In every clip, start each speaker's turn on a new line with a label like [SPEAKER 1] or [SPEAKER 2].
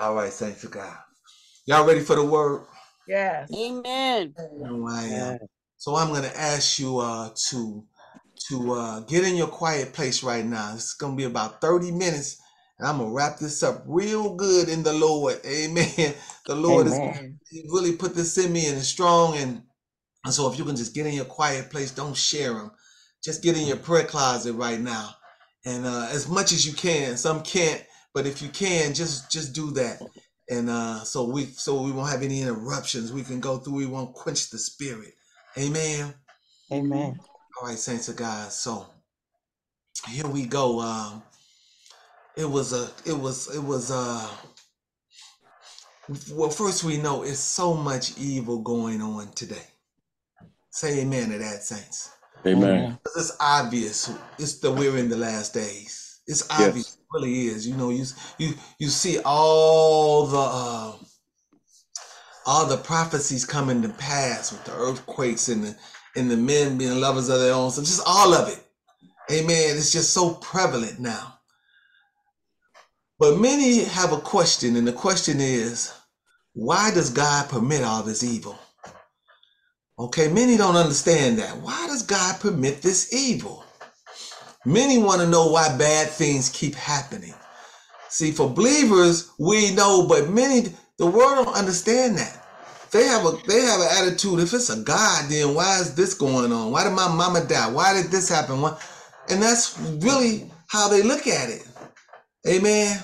[SPEAKER 1] All right, thanks to God. Y'all ready for the word?
[SPEAKER 2] Yes.
[SPEAKER 3] Amen.
[SPEAKER 1] No, I am. So I'm gonna ask you uh to to uh get in your quiet place right now. It's gonna be about 30 minutes, and I'm gonna wrap this up real good in the Lord. Amen. The Lord is
[SPEAKER 2] Amen.
[SPEAKER 1] he really put this in me and it's strong and, and so if you can just get in your quiet place don't share them just get in your prayer closet right now and uh, as much as you can some can't but if you can just just do that. And uh, so we so we won't have any interruptions. We can go through we won't quench the spirit. Amen?
[SPEAKER 2] Amen.
[SPEAKER 1] all right saints of god. So here we go. Um it was a it was it was uh well first we know it's so much evil going on today. Say amen to that saints.
[SPEAKER 4] Amen.
[SPEAKER 1] it's obvious. It's that we're in the last days. It's obvious. it really is. You know you you you see all the uh all the prophecies coming to pass with the earthquakes and the and the men being lovers of their own so just all of it. Amen. It's just so prevalent now. But many have a question and the question is why does god permit all this evil? Okay many don't understand that. Why does god permit this evil many want to know why bad things keep happening. See for believers we know but many the world don't understand that. They have a they have an attitude if it's a god then why is this going on? Why did my mama die? Why did this happen? Why? and that's really how they look at it. Amen?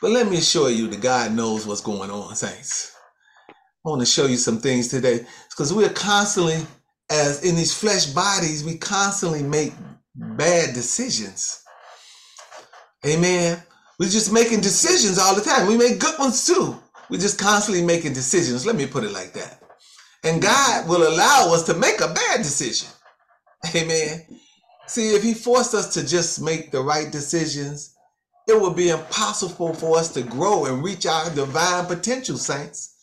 [SPEAKER 1] But let me assure you that god knows what's going on saints. I want to show you some things today because we're constantly as in these flesh bodies we constantly make mm-hmm. bad decisions. Amen. We're just making decisions all the time. We make good ones too. We're just constantly making decisions. Let me put it like that. And god will allow us to make a bad decision. Amen. See if he forced us to just make the right decisions it would be impossible for us to grow and reach our divine potential saints.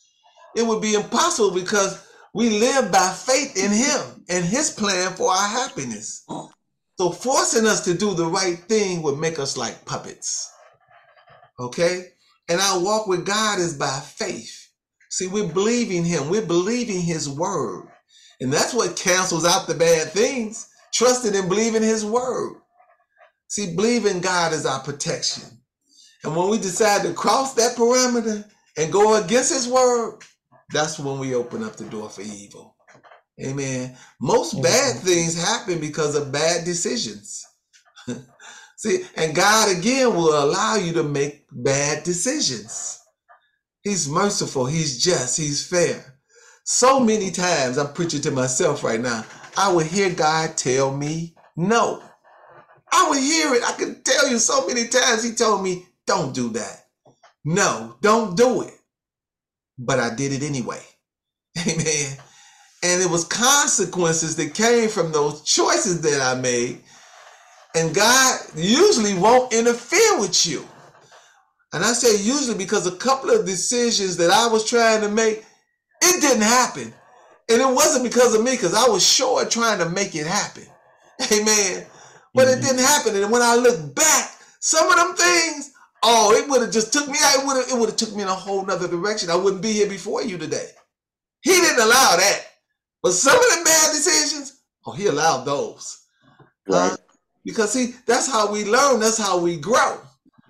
[SPEAKER 1] It would be impossible because we live by faith in him and his plan for our happiness. So forcing us to do the right thing would make us like puppets. Okay? And our walk with god is by faith. See we're believing him. We're believing his word. And that's what cancels out the bad things trusting and believing his word. See believing god is our protection. And when we decide to cross that parameter and go against his word that's when we open up the door for evil amen most bad things happen because of bad decisions See, and God again will allow you to make bad decisions. He's merciful, He's just, He's fair. So many times, I'm preaching to myself right now, I would hear God tell me no. I would hear it. I can tell you so many times He told me, don't do that. No, don't do it. But I did it anyway. Amen. And it was consequences that came from those choices that I made and God usually won't interfere with you. And I say usually because a couple of decisions that I was trying to make, it didn't happen. And it wasn't because of me, because I was sure trying to make it happen. Amen. But it mm-hmm. didn't happen. And when I look back, some of them things, oh, it would have just took me out. It would have it would have took me in a whole nother direction. I wouldn't be here before you today. He didn't allow that. But some of the bad decisions, oh, he allowed those.
[SPEAKER 4] Uh, right.
[SPEAKER 1] Because see, that's how we learn, that's how we grow.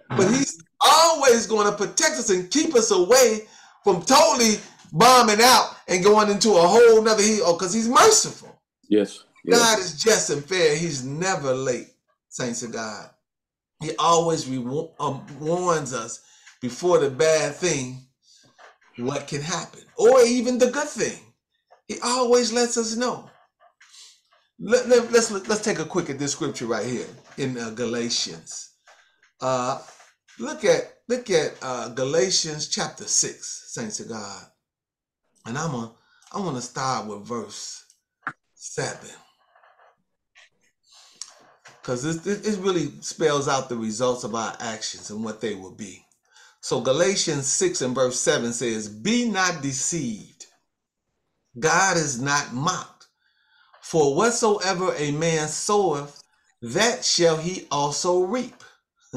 [SPEAKER 1] But he's always going to protect us and keep us away from totally bombing out and going into a whole nother he oh, because he's merciful.
[SPEAKER 4] Yes. Yes.
[SPEAKER 1] God is just and fair. He's never late, saints of God. He always um, warns us before the bad thing what can happen, or even the good thing. He always lets us know. Let, let, let's let's take a quick at this scripture right here in uh, Galatians. Uh, look at look at uh, Galatians chapter six, saints of God, and I'm gonna I want to start with verse seven because this, really spells out the results of our actions and what they will be. So Galatians 6 and verse 7 says, Be not deceived. God is not mocked. For whatsoever a man soweth, that shall he also reap.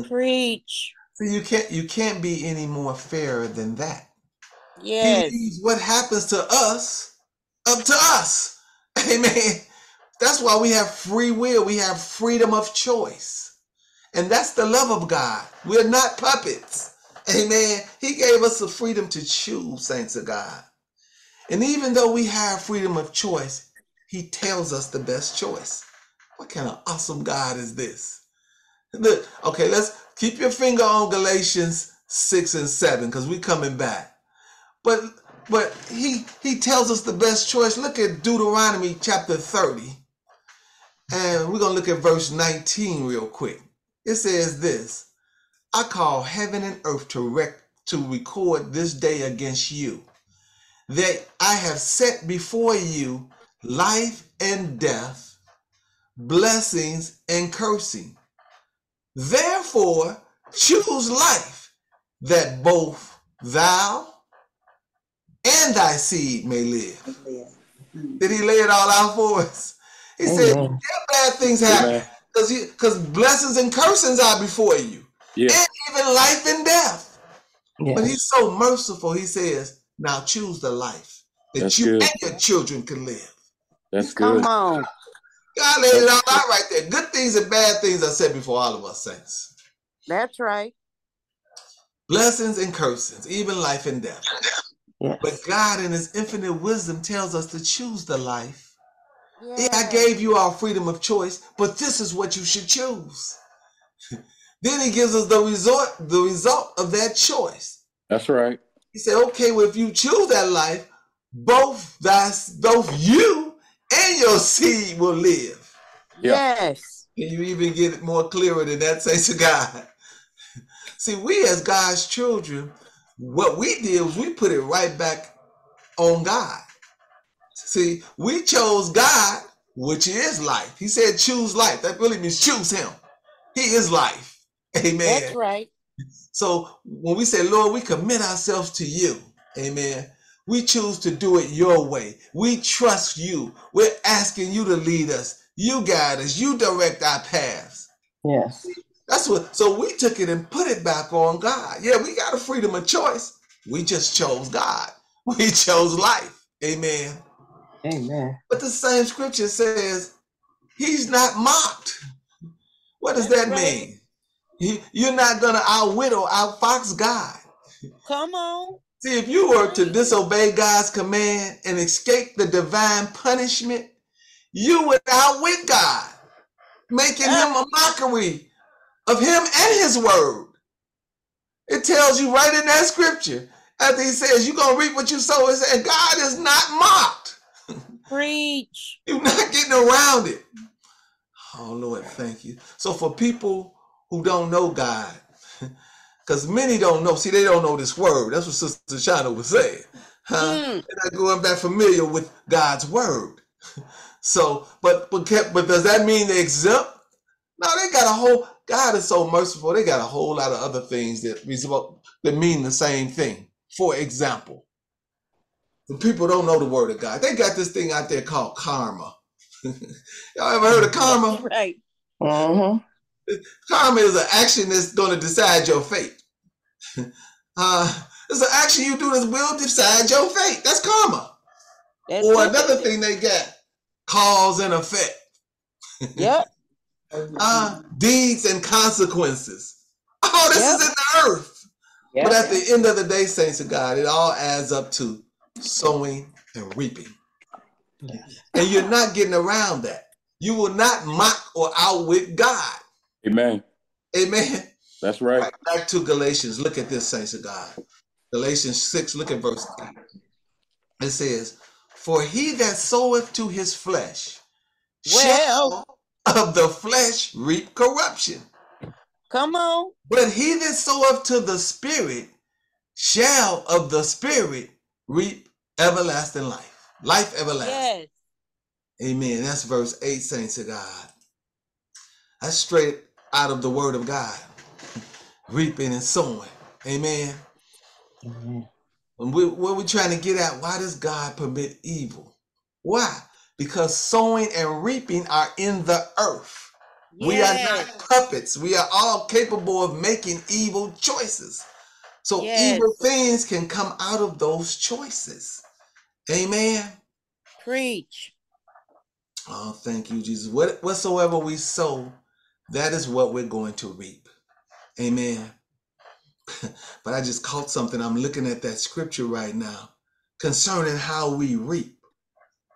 [SPEAKER 3] Preach.
[SPEAKER 1] See, you can't you can't be any more fairer than that.
[SPEAKER 2] Yes.
[SPEAKER 1] He leaves what happens to us up to us. Amen. That's why we have free will. We have freedom of choice. And that's the love of God. We're not puppets. Amen. He gave us the freedom to choose, saints of God. And even though we have freedom of choice, He tells us the best choice. What kind of awesome God is this? Look, okay, let's keep your finger on Galatians 6 and 7 because we're coming back. But but he he tells us the best choice. Look at Deuteronomy chapter 30. And we're gonna look at verse 19 real quick. It says this: I call heaven and earth to rec- to record this day against you, that I have set before you life and death, blessings and cursing. Therefore, choose life, that both thou and thy seed may live. Did he lay it all out for us? He oh,
[SPEAKER 3] said,
[SPEAKER 1] yeah, bad things happen
[SPEAKER 4] Amen.
[SPEAKER 1] because because blessings and cursings are before you,
[SPEAKER 4] Yeah.
[SPEAKER 1] and even life and death. But he's so merciful. He says, "Now choose the life that
[SPEAKER 4] That's
[SPEAKER 1] you
[SPEAKER 4] good.
[SPEAKER 1] and your children can live."
[SPEAKER 4] That's
[SPEAKER 2] Come
[SPEAKER 4] good.
[SPEAKER 2] on.
[SPEAKER 1] God laid it all out right there. Good things and bad things are said before all of us saints.
[SPEAKER 2] That's right.
[SPEAKER 1] Blessings and cursings, even life and death.
[SPEAKER 3] Yes.
[SPEAKER 1] But God, in His infinite wisdom, tells us to choose the life. Yeah, I gave you our freedom of choice, but this is what you should choose. then He gives us the result, the result of that choice.
[SPEAKER 4] That's right.
[SPEAKER 1] He said, "Okay, well, if you choose that life, both thy, both you and your seed will live."
[SPEAKER 2] Yes.
[SPEAKER 1] Can you even get it more clearer than that? Say to God. See, we as God's children, what we did was we put it right back on God. See, we chose God, which is life. He said, choose life. That really means choose Him. He is life. Amen.
[SPEAKER 2] That's right.
[SPEAKER 1] So when we say, Lord, we commit ourselves to you, amen. We choose to do it your way. We trust you. We're asking you to lead us. You guide us. You direct our paths.
[SPEAKER 3] Yes.
[SPEAKER 1] That's what, so we took it and put it back on God. Yeah, we got a freedom of choice. We just chose God. We chose life. Amen.
[SPEAKER 3] Amen.
[SPEAKER 1] But the same scripture says, He's not mocked. What does that
[SPEAKER 2] right.
[SPEAKER 1] mean? He- you're not going to outwit or outfox God.
[SPEAKER 2] Come on.
[SPEAKER 1] See, if you were to disobey God's command and escape the divine punishment, you would outwit God, making him a mockery of him and his word. It tells you right in that scripture. After he says, You're going to reap what you sow, it says, God is not mocked.
[SPEAKER 2] Preach.
[SPEAKER 1] You're not getting around it. Oh, Lord, thank you. So, for people who don't know God, because many don't know, see, they don't know this word. That's what Sister Shana was saying. Huh?
[SPEAKER 2] Mm.
[SPEAKER 1] They're not going back familiar with God's word. So, but but but does that mean they exempt? No, they got a whole. God is so merciful. They got a whole lot of other things that that mean the same thing. For example, the people don't know the word of God. They got this thing out there called karma. Y'all ever heard of karma?
[SPEAKER 2] Right.
[SPEAKER 3] Mm-hmm.
[SPEAKER 1] Karma is an action that's going to decide your fate. Uh, it's an action you do that will decide your fate. That's karma.
[SPEAKER 2] That's
[SPEAKER 1] Or
[SPEAKER 2] it.
[SPEAKER 1] another thing they got, cause and effect.
[SPEAKER 2] Yep.
[SPEAKER 1] Uh, deeds and consequences. Oh, this
[SPEAKER 2] Yep.
[SPEAKER 1] is in the earth.
[SPEAKER 2] Yep.
[SPEAKER 1] But at the end of the day, saints of God, it all adds up to sowing and reaping.
[SPEAKER 3] Yes.
[SPEAKER 1] And you're not getting around that. You will not mock or outwit God.
[SPEAKER 4] Amen.
[SPEAKER 1] Amen.
[SPEAKER 4] That's right.
[SPEAKER 1] Right, back to Galatians. Look at this, saints of God. Galatians 6, look at verse 8. It says, For he that soweth to his flesh shall of the flesh reap corruption.
[SPEAKER 2] Come on.
[SPEAKER 1] But he that soweth to the spirit shall of the spirit reap everlasting life. Life everlasting.
[SPEAKER 2] Yes.
[SPEAKER 1] Amen. That's verse 8, saints of God. That's straight out of the word of God. Reaping and sowing. Amen.
[SPEAKER 3] Amen.
[SPEAKER 1] And we, what we're trying to get at, why does God permit evil? Why? Because sowing and reaping are in the earth. We are not puppets. We are all capable of making evil choices. So
[SPEAKER 2] Yes.
[SPEAKER 1] evil things can come out of those choices. Amen.
[SPEAKER 2] Preach.
[SPEAKER 1] Oh, thank you, Jesus. What whatsoever we sow, that is what we're going to reap. Amen. but I just caught something. I'm looking at that scripture right now concerning how we reap.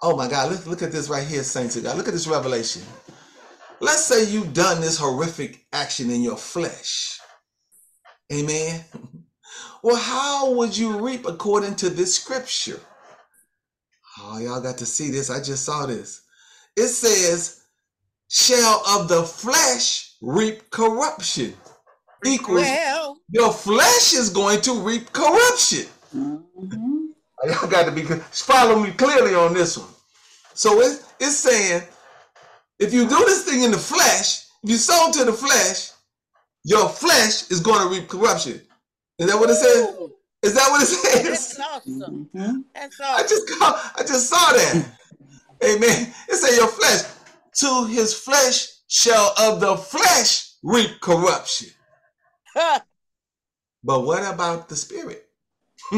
[SPEAKER 1] Oh my God, look, look at this right here, saints of God. Look at this revelation. Let's say you've done this horrific action in your flesh. Amen. Well, how would you reap according to this scripture? Oh, y'all got to see this. I just saw this. It says, shall of the flesh reap corruption. Equals
[SPEAKER 2] Well,
[SPEAKER 1] your flesh is going to reap corruption.
[SPEAKER 3] Mhm.
[SPEAKER 1] Y'all got to be follow me clearly on this one. So it, it's saying, if you do this thing in the flesh, if you sow to the flesh, your flesh is going to reap corruption. Is that what it says?
[SPEAKER 2] Ooh,
[SPEAKER 1] Is that what it says?
[SPEAKER 2] that's
[SPEAKER 1] says?
[SPEAKER 2] awesome.
[SPEAKER 3] Mhm.
[SPEAKER 2] That's
[SPEAKER 1] I just caught, I just saw that. Amen. It say your flesh. To his flesh shall of the flesh reap corruption.
[SPEAKER 2] Ha,
[SPEAKER 1] But what about the spirit?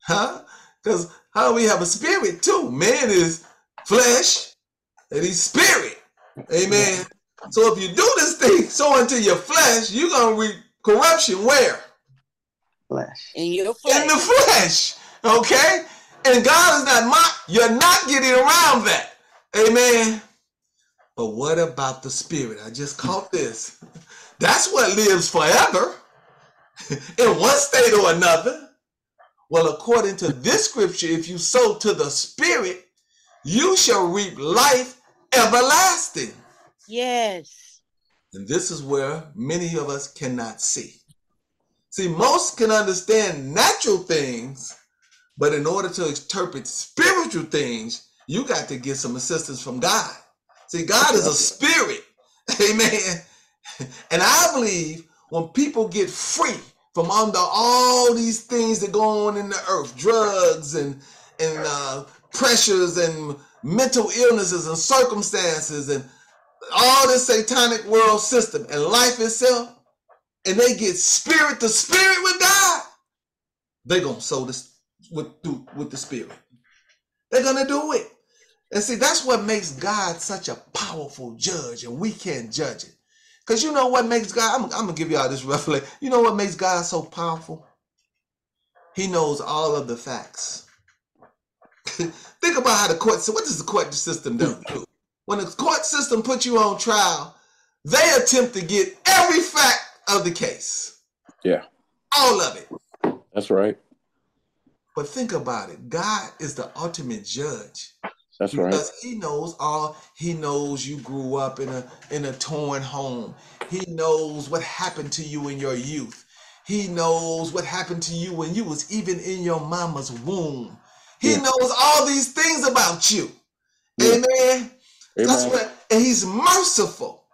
[SPEAKER 1] huh? Because how we have a spirit too. Man is flesh and he's spirit. Amen. So if you do this thing so into your flesh, you're gonna reap corruption where?
[SPEAKER 3] Flesh.
[SPEAKER 2] In your flesh.
[SPEAKER 1] In the
[SPEAKER 2] flesh.
[SPEAKER 1] flesh. Okay? And God is not mocked. You're not getting around that. Amen. But what about the spirit? I just caught this. That's what lives forever in one state or another. Well, according to this scripture, if you sow to the spirit, you shall reap life everlasting.
[SPEAKER 2] Yes.
[SPEAKER 1] And this is where many of us cannot see. See, most can understand natural things, but in order to interpret spiritual things, you got to get some assistance from God. See, God is a spirit. Amen. And I believe when people get free from under all these things that go on in the earth, drugs and and uh, pressures and mental illnesses and circumstances and all this satanic world system and life itself, and they get spirit to spirit with God, they're gonna sow this with with the spirit. They're gonna do it. And see, that's what makes God such a powerful judge, and we can't judge it. Because you know what makes God, I'm, I'm gonna give y'all this revelation. You know what makes God so powerful? He knows all of the facts. Think about how the court, so what does the court system do? When the court system puts you on trial, they attempt to get every fact of the case.
[SPEAKER 4] Yeah.
[SPEAKER 1] All of it.
[SPEAKER 4] That's right.
[SPEAKER 1] But think about it. God is the ultimate judge.
[SPEAKER 4] That's right.
[SPEAKER 1] Because he knows all he knows you grew up in a in a torn home. He knows what happened to you in your youth. He knows what happened to you when you was even in your mama's womb. He
[SPEAKER 4] Yeah.
[SPEAKER 1] knows all these things about you.
[SPEAKER 4] Yeah.
[SPEAKER 1] Amen. That's
[SPEAKER 4] Amen.
[SPEAKER 1] what and he's merciful.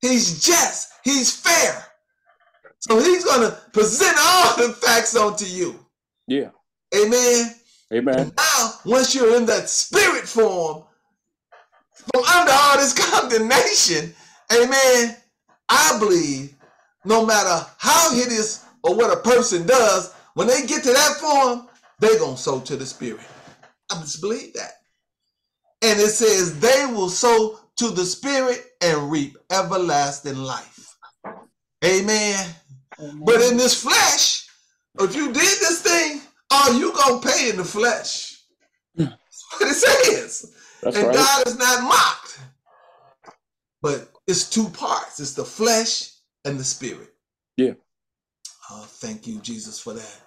[SPEAKER 1] He's just. He's fair. So he's gonna present all the facts onto you.
[SPEAKER 4] Yeah.
[SPEAKER 1] Amen.
[SPEAKER 4] Amen.
[SPEAKER 1] And now, once you're in that spirit form, from under all this condemnation, amen, I believe no matter how hideous or what a person does, when they get to that form, they're going to sow to the spirit. I just believe that. And it says, they will sow to the spirit and reap everlasting life. Amen. But in this flesh, if you did this thing, all you gonna pay in the flesh. That's what it says.
[SPEAKER 4] That's
[SPEAKER 1] and
[SPEAKER 4] right.
[SPEAKER 1] God is not mocked. But it's two parts. It's the flesh and the spirit.
[SPEAKER 4] Yeah.
[SPEAKER 1] Oh, thank you, Jesus, for that.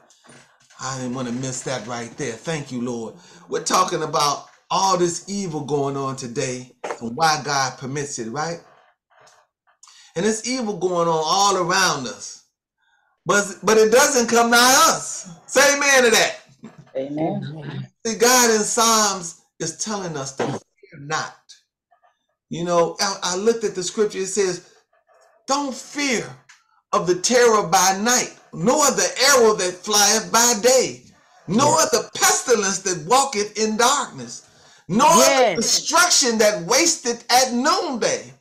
[SPEAKER 1] I didn't want to miss that right there. Thank you, Lord. We're talking about all this evil going on today and why God permits it, right? And it's evil going on all around us. But but it doesn't come nigh us. Say amen to that.
[SPEAKER 3] Amen.
[SPEAKER 1] See, God in Psalms is telling us to fear not. You know, I, I looked at the scripture, it says, Don't fear of the terror by night, nor the arrow that flieth by day, nor the pestilence that walketh in darkness, nor the destruction that wasteth at noonday.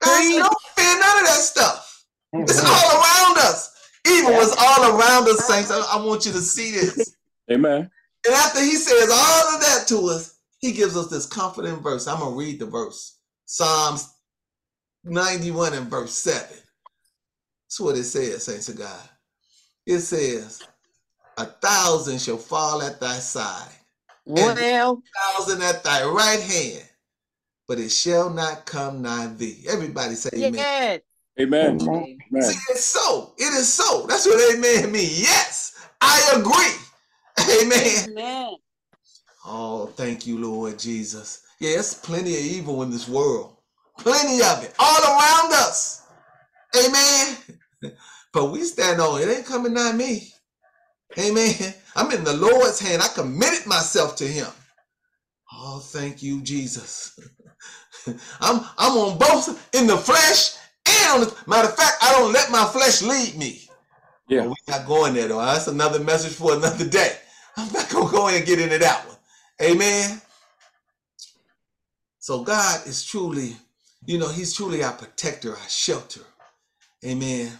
[SPEAKER 1] Guys,
[SPEAKER 2] Preach.
[SPEAKER 1] don't fear none of that stuff. It's all around us. Evil was all around us, saints. I, I want you to see this.
[SPEAKER 4] Amen.
[SPEAKER 1] And after he says all of that to us, he gives us this confident verse. I'm going to read the verse Psalms 91 and verse 7. That's what it says, saints of God. It says, A thousand shall fall at thy side,
[SPEAKER 2] Well,
[SPEAKER 1] thousand at thy right hand, but it shall not come nigh thee. Everybody say amen.
[SPEAKER 2] yes.
[SPEAKER 4] Amen.
[SPEAKER 3] Amen.
[SPEAKER 4] Amen.
[SPEAKER 1] See, it's so. It is so. That's what amen means. Yes, I agree. Amen.
[SPEAKER 2] Amen.
[SPEAKER 1] Oh, thank you, Lord Jesus. Yeah, plenty of evil in this world. Plenty of it. All around us. Amen. But we stand on it. Ain't coming nigh me. Amen. I'm in the Lord's hand. I committed myself to him. Oh, thank you, Jesus. I'm I'm on both in the flesh and the matter of fact, I don't let my flesh lead me.
[SPEAKER 4] Yeah.
[SPEAKER 1] Well, we're not going there though. That's another message for another day. I'm not gonna go in and get into that one. Amen. So God is truly, you know, He's truly our protector, our shelter. Amen.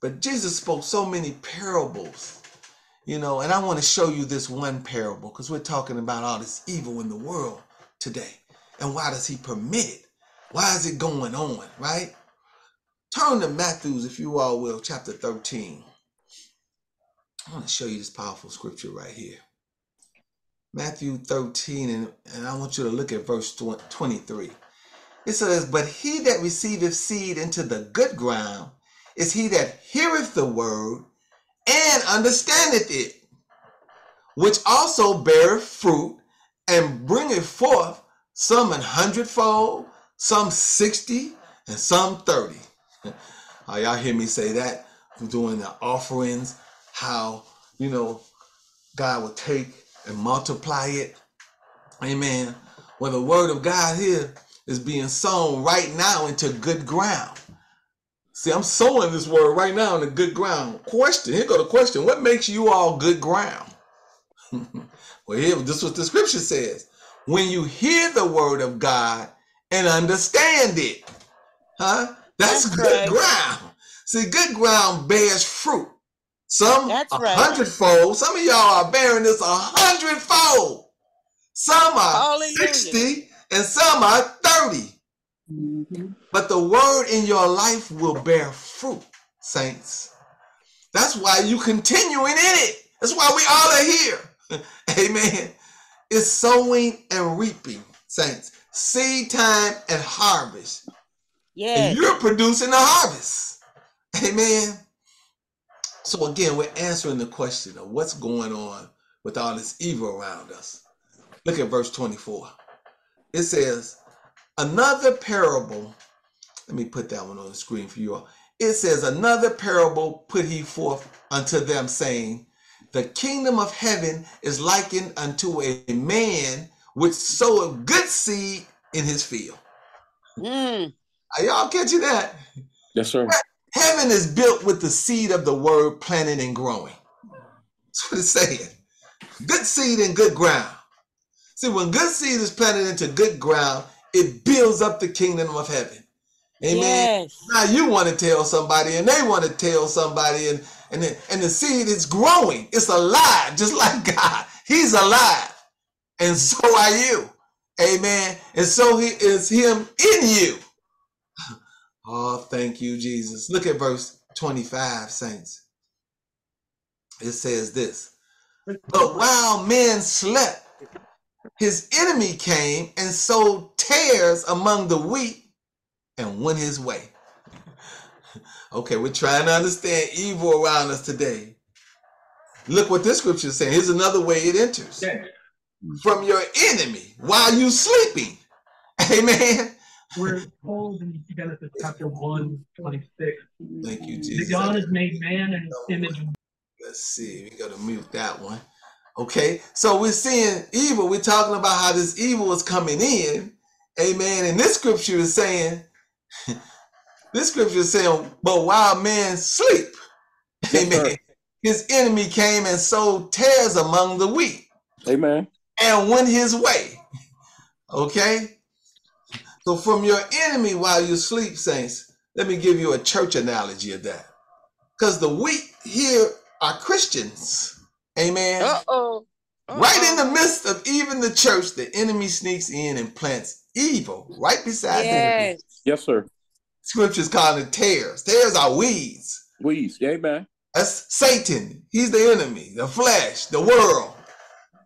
[SPEAKER 1] But Jesus spoke so many parables, you know, and I want to show you this one parable because we're talking about all this evil in the world today. And why does He permit it? Why is it going on, right? Turn to Matthew's, if you all will, chapter 13. I want to show you this powerful scripture right here. Matthew 13, and, and I want you to look at verse 23. It says, But he that receiveth seed into the good ground is he that heareth the word and understandeth it, which also beareth fruit and bringeth forth some an hundredfold, some sixty, and some thirty. Oh, y'all hear me say that? Doing the offerings, how, you know, God will take and multiply it. Amen. Well, the word of God here is being sown right now into good ground. See, I'm sowing this word right now into good ground. Question. Here go the question. What makes you all good ground? well, here, this is what the scripture says. When you hear the word of God and understand it. Huh? That's,
[SPEAKER 2] That's
[SPEAKER 1] good
[SPEAKER 2] right.
[SPEAKER 1] ground. See, good ground bears fruit. Some
[SPEAKER 2] That's
[SPEAKER 1] a
[SPEAKER 2] right.
[SPEAKER 1] hundredfold. Some of y'all are bearing this a hundredfold. Some are
[SPEAKER 2] Hallelujah.
[SPEAKER 1] 60 and some are 30.
[SPEAKER 3] Mhm.
[SPEAKER 1] But the word in your life will bear fruit, saints. That's why you continuing in it. That's why we all are here. Amen. It's sowing and reaping, saints. Seed time and harvest.
[SPEAKER 2] Yes.
[SPEAKER 1] And you're producing the harvest. Amen. So again, we're answering the question of what's going on with all this evil around us. Look at verse 24. It says, another parable. Let me put that one on the screen for you all. It says, another parable put he forth unto them, saying, The kingdom of heaven is likened unto a man which sowed good seed in his field.
[SPEAKER 2] Mm.
[SPEAKER 1] Are y'all catching that?
[SPEAKER 4] Yes, sir.
[SPEAKER 1] Heaven is built with the seed of the word planted and growing. That's what it's saying. Good seed in good ground. See, when good seed is planted into good ground, it builds up the kingdom of heaven. Amen.
[SPEAKER 2] Yes.
[SPEAKER 1] Now you want to tell somebody, and they want to tell somebody, and and the, and the seed is growing. It's alive, just like God. He's alive, and so are you. Amen. And so he is Him in you. Oh, thank you, Jesus. Look at verse twenty-five, saints. It says this: But while men slept, his enemy came and sowed tares among the wheat and went his way. okay, we're trying to understand evil around us today. Look what this scripture is saying. Here's another way it enters from your enemy while you're sleeping. Amen.
[SPEAKER 5] We're told in Genesis chapter 1, 26,
[SPEAKER 1] Thank you,
[SPEAKER 5] that
[SPEAKER 1] Jesus.
[SPEAKER 5] God has made man in his image.
[SPEAKER 1] Let's see. We got to mute that one. Okay. So we're seeing evil. We're talking about how this evil is coming in. Amen. And this scripture is saying, this scripture is saying, but while man sleep,
[SPEAKER 4] Yes,
[SPEAKER 1] amen,
[SPEAKER 4] sir.
[SPEAKER 1] his enemy came and sowed tares among the wheat
[SPEAKER 4] Amen.
[SPEAKER 1] and went his way. Okay. So from your enemy while you sleep, saints, let me give you a church analogy of that. Because the weak here are Christians. Amen.
[SPEAKER 2] Uh oh.
[SPEAKER 1] Right in the midst of even the church, the enemy sneaks in and plants evil right beside them.
[SPEAKER 2] Yes.
[SPEAKER 4] Yes, sir.
[SPEAKER 1] Scriptures calling it tares. Tares are weeds.
[SPEAKER 4] Weeds. Amen.
[SPEAKER 1] That's Satan. He's the enemy, the flesh, the world.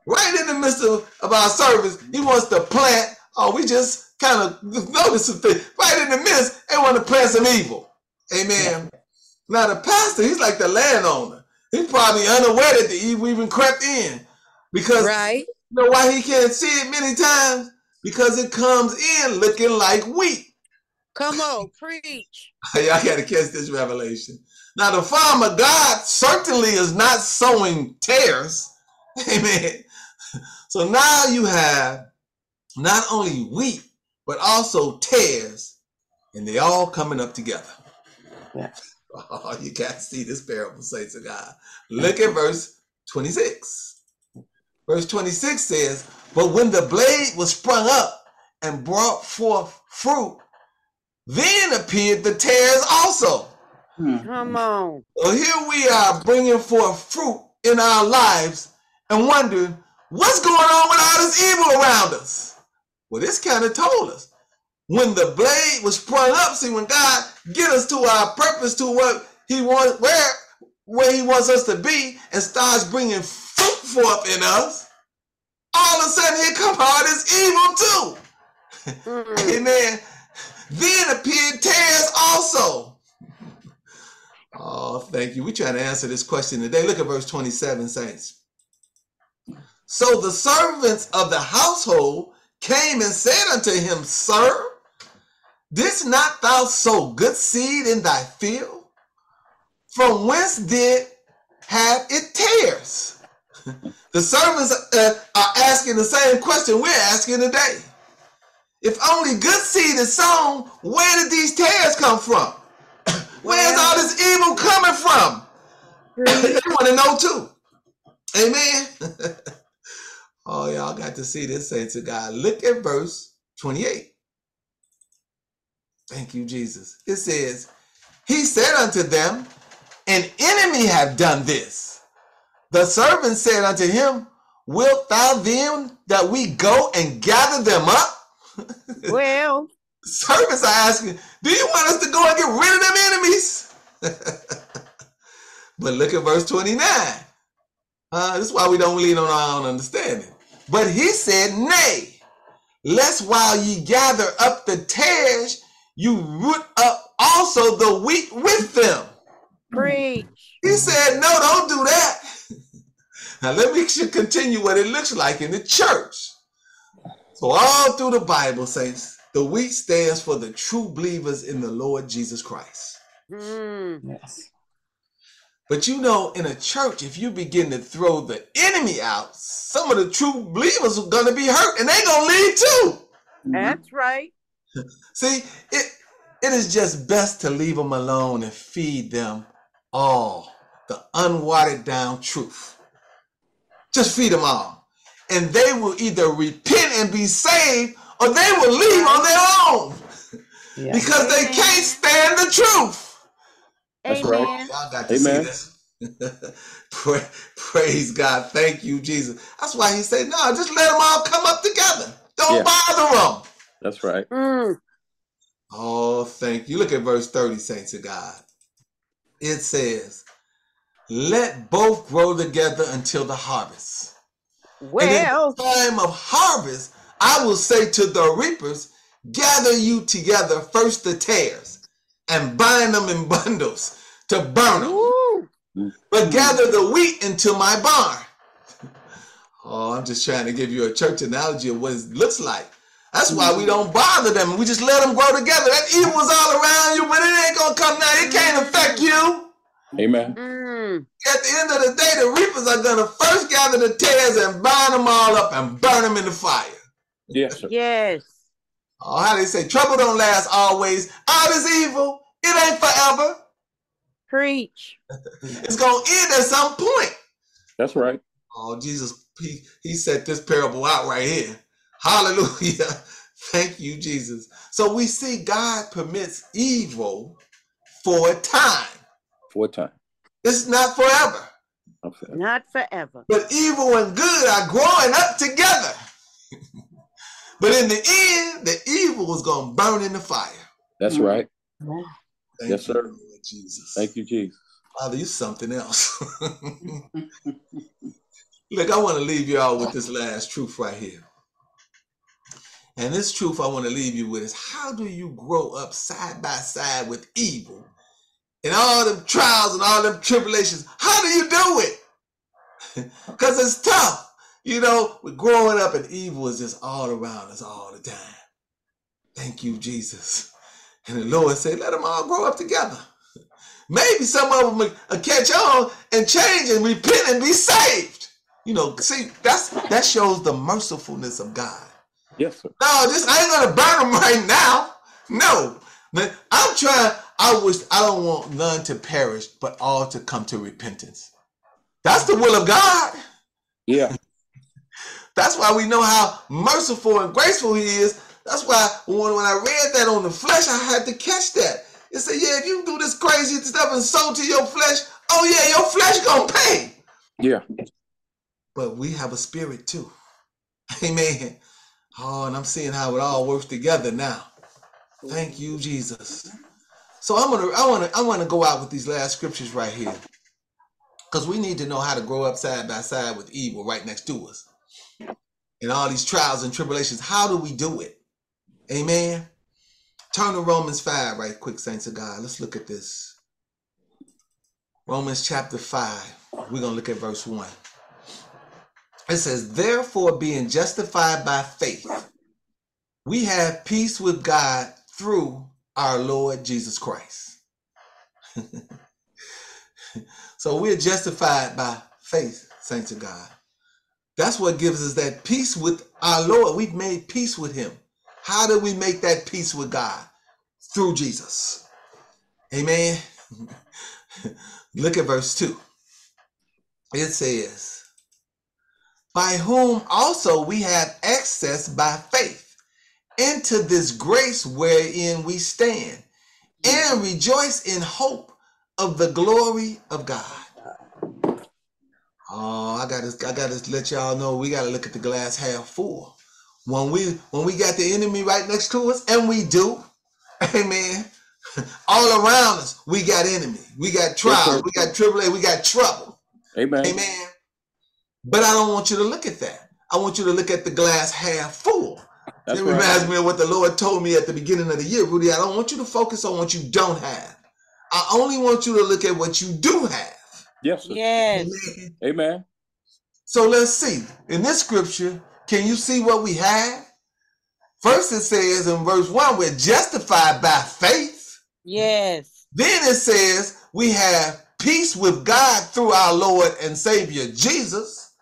[SPEAKER 1] Right in the midst of, of our service, he wants to plant. Oh, we just kind of notice some things. Right in the midst, they want to plant some evil. Amen. Now the pastor, he's like the landowner. He's probably unaware that the evil even crept in. Because
[SPEAKER 2] Right.
[SPEAKER 1] you know why he can't see it many times? Because it comes in looking like wheat.
[SPEAKER 2] Come on, preach.
[SPEAKER 1] Y'all got to catch this revelation. Now, the farmer God certainly is not sowing tares. Amen. So now you have not only wheat, but also tares, and they all coming up together.
[SPEAKER 3] Yeah.
[SPEAKER 1] Oh, you got to see this parable, saints of God. Look at verse 26. Verse 26 says, But when the blade was sprung up and brought forth fruit, then appeared the tares also.
[SPEAKER 3] Hmm.
[SPEAKER 2] Come on.
[SPEAKER 1] So here we are bringing forth fruit in our lives and wondering what's going on with all this evil around us. Well, this kind of told us when the blade was sprung up. See, when God get us to our purpose, to what He wants, where where He wants us to be, and starts bringing fruit forth in us, all of a sudden here come all this evil too.
[SPEAKER 2] Mm.
[SPEAKER 1] Amen. Then appeared tares also. Oh, thank you. We're trying to answer this question today. Look at verse 27, saints. So the servants of the household came and said unto him, Sir, didst not thou sow good seed in thy field? From whence did have it tares? the servants uh, are asking the same question we're asking today. If only good seed is sown, where did these tares come from? Where's all this evil coming from? they want to know too. Amen. oh, y'all got to see this, saints of God. Look at verse 28. Thank you, Jesus. It says, He said unto them, An enemy have done this. The servant said unto him, Wilt thou then that we go and gather them up?
[SPEAKER 2] Well,
[SPEAKER 1] Servants are asking, Do you want us to go and get rid of them enemies? but look at verse 29. Uh, this is why we don't lean on our own understanding. But he said, Nay, lest while ye gather up the tares, you root up also the wheat with them.
[SPEAKER 2] preach.
[SPEAKER 1] He said, No, don't do that. now let me continue what it looks like in the church. So all through the Bible saints, the wheat stands for the true believers in the Lord Jesus Christ.
[SPEAKER 2] Mm.
[SPEAKER 3] Yes.
[SPEAKER 1] But you know, in a church, if you begin to throw the enemy out, some of the true believers are gonna be hurt and they're gonna leave too.
[SPEAKER 2] That's right.
[SPEAKER 1] See, it it is just best to leave them alone and feed them all the unwatered down truth. Just feed them all. And they will either repent and be saved or they will leave on their own
[SPEAKER 3] Yeah.
[SPEAKER 1] because they can't stand the truth.
[SPEAKER 4] That's
[SPEAKER 2] Amen.
[SPEAKER 4] right.
[SPEAKER 1] Y'all got to
[SPEAKER 4] Amen.
[SPEAKER 1] see this. Pra- Praise God. Thank you, Jesus. That's why he said, no, just let them all come up together. Don't
[SPEAKER 4] Yeah.
[SPEAKER 1] bother them.
[SPEAKER 4] That's right.
[SPEAKER 2] Mm.
[SPEAKER 1] Oh, thank you. Look at verse 30, saints of God. It says, Let both grow together until the harvest. And in
[SPEAKER 2] Well,
[SPEAKER 1] the time of harvest, I will say to the reapers, Gather you together first the tares and bind them in bundles to burn them,
[SPEAKER 2] woo.
[SPEAKER 1] but gather the wheat into my barn. Oh, I'm just trying to give you a church analogy of what it looks like. That's why we don't bother them. We just let them grow together. That evil's all around you, but it ain't gonna come now. It can't affect you.
[SPEAKER 4] Amen.
[SPEAKER 2] Mm.
[SPEAKER 1] At the end of the day, the reapers are gonna first gather the tares and bind them all up and burn them in the fire.
[SPEAKER 4] Yes, sir.
[SPEAKER 2] Yes.
[SPEAKER 1] Oh, how they say trouble don't last always. All is evil, it ain't forever.
[SPEAKER 2] Preach.
[SPEAKER 1] It's gonna end at some point.
[SPEAKER 4] That's right.
[SPEAKER 1] Oh, Jesus, he, he set this parable out right here. Hallelujah. Thank you, Jesus. So we see God permits evil for a time.
[SPEAKER 4] For a time.
[SPEAKER 1] It's not forever.
[SPEAKER 4] Okay.
[SPEAKER 2] Not forever.
[SPEAKER 1] But evil and good are growing up together. but in the end, the evil was going to burn in the fire.
[SPEAKER 4] That's
[SPEAKER 3] Mhm.
[SPEAKER 4] right.
[SPEAKER 1] Thank
[SPEAKER 4] Yes,
[SPEAKER 1] you,
[SPEAKER 4] sir.
[SPEAKER 1] Lord Jesus.
[SPEAKER 4] Thank you, Jesus.
[SPEAKER 1] Father, you're something else. Look, I want to leave you all with this last truth right here. And this truth I want to leave you with is how do you grow up side by side with evil and all them trials and all them tribulations? How do you do it? Because it's tough. You know, we're growing up and evil is just all around us all the time. Thank you, Jesus. And the Lord said, let them all grow up together. Maybe some of them will catch on and change and repent and be saved. You know, see, that's that shows the mercifulness of God.
[SPEAKER 4] Yes, sir.
[SPEAKER 1] No, this I ain't gonna burn them right now. No, I'm trying. I wish I don't want none to perish, but all to come to repentance. That's the will of God.
[SPEAKER 4] Yeah.
[SPEAKER 1] That's why we know how merciful and graceful He is. That's why when, when I read that on the flesh, I had to catch that. It said, "Yeah, if you do this crazy stuff and sow to your flesh, oh yeah, your flesh gonna pay."
[SPEAKER 4] Yeah.
[SPEAKER 1] But we have a spirit too. Amen. Oh, and I'm seeing how it all works together now. Thank you, Jesus. So I'm gonna, I wanna, I wanna go out with these last scriptures right here, because we need to know how to grow up side by side with evil right next to us, in all these trials and tribulations. How do we do it? Amen. Turn to Romans five right quick, saints of God. Let's look at this. Romans chapter five. We're gonna look at verse one. It says, Therefore, being justified by faith, we have peace with God through our Lord Jesus Christ. so we're justified by faith, saints of God. That's what gives us that peace with our Lord. We've made peace with Him. How do we make that peace with God? Through Jesus. Amen. Look at verse 2. It says, by whom also we have access by faith into this grace wherein we stand and rejoice in hope of the glory of God. Oh, I gotta I gotta let y'all know we gotta look at the glass half full. When we when we got the enemy right next to us, and we do, amen. All around us, we got enemy, we got trials, we got tribulation, we got trouble.
[SPEAKER 4] Amen.
[SPEAKER 1] Amen. But I don't want you to look at that. I want you to look at the glass half full.
[SPEAKER 4] That's
[SPEAKER 1] it
[SPEAKER 4] right.
[SPEAKER 1] reminds me of what the Lord told me at the beginning of the year, Rudy. I don't want you to focus on what you don't have. I only want you to look at what you do have.
[SPEAKER 4] Yes, sir.
[SPEAKER 2] Yes.
[SPEAKER 1] Amen.
[SPEAKER 4] Amen.
[SPEAKER 1] So let's see. In this scripture, can you see what we have? First, it says in verse 1, we're justified by faith.
[SPEAKER 2] Yes.
[SPEAKER 1] Then it says we have peace with God through our Lord and Savior Jesus.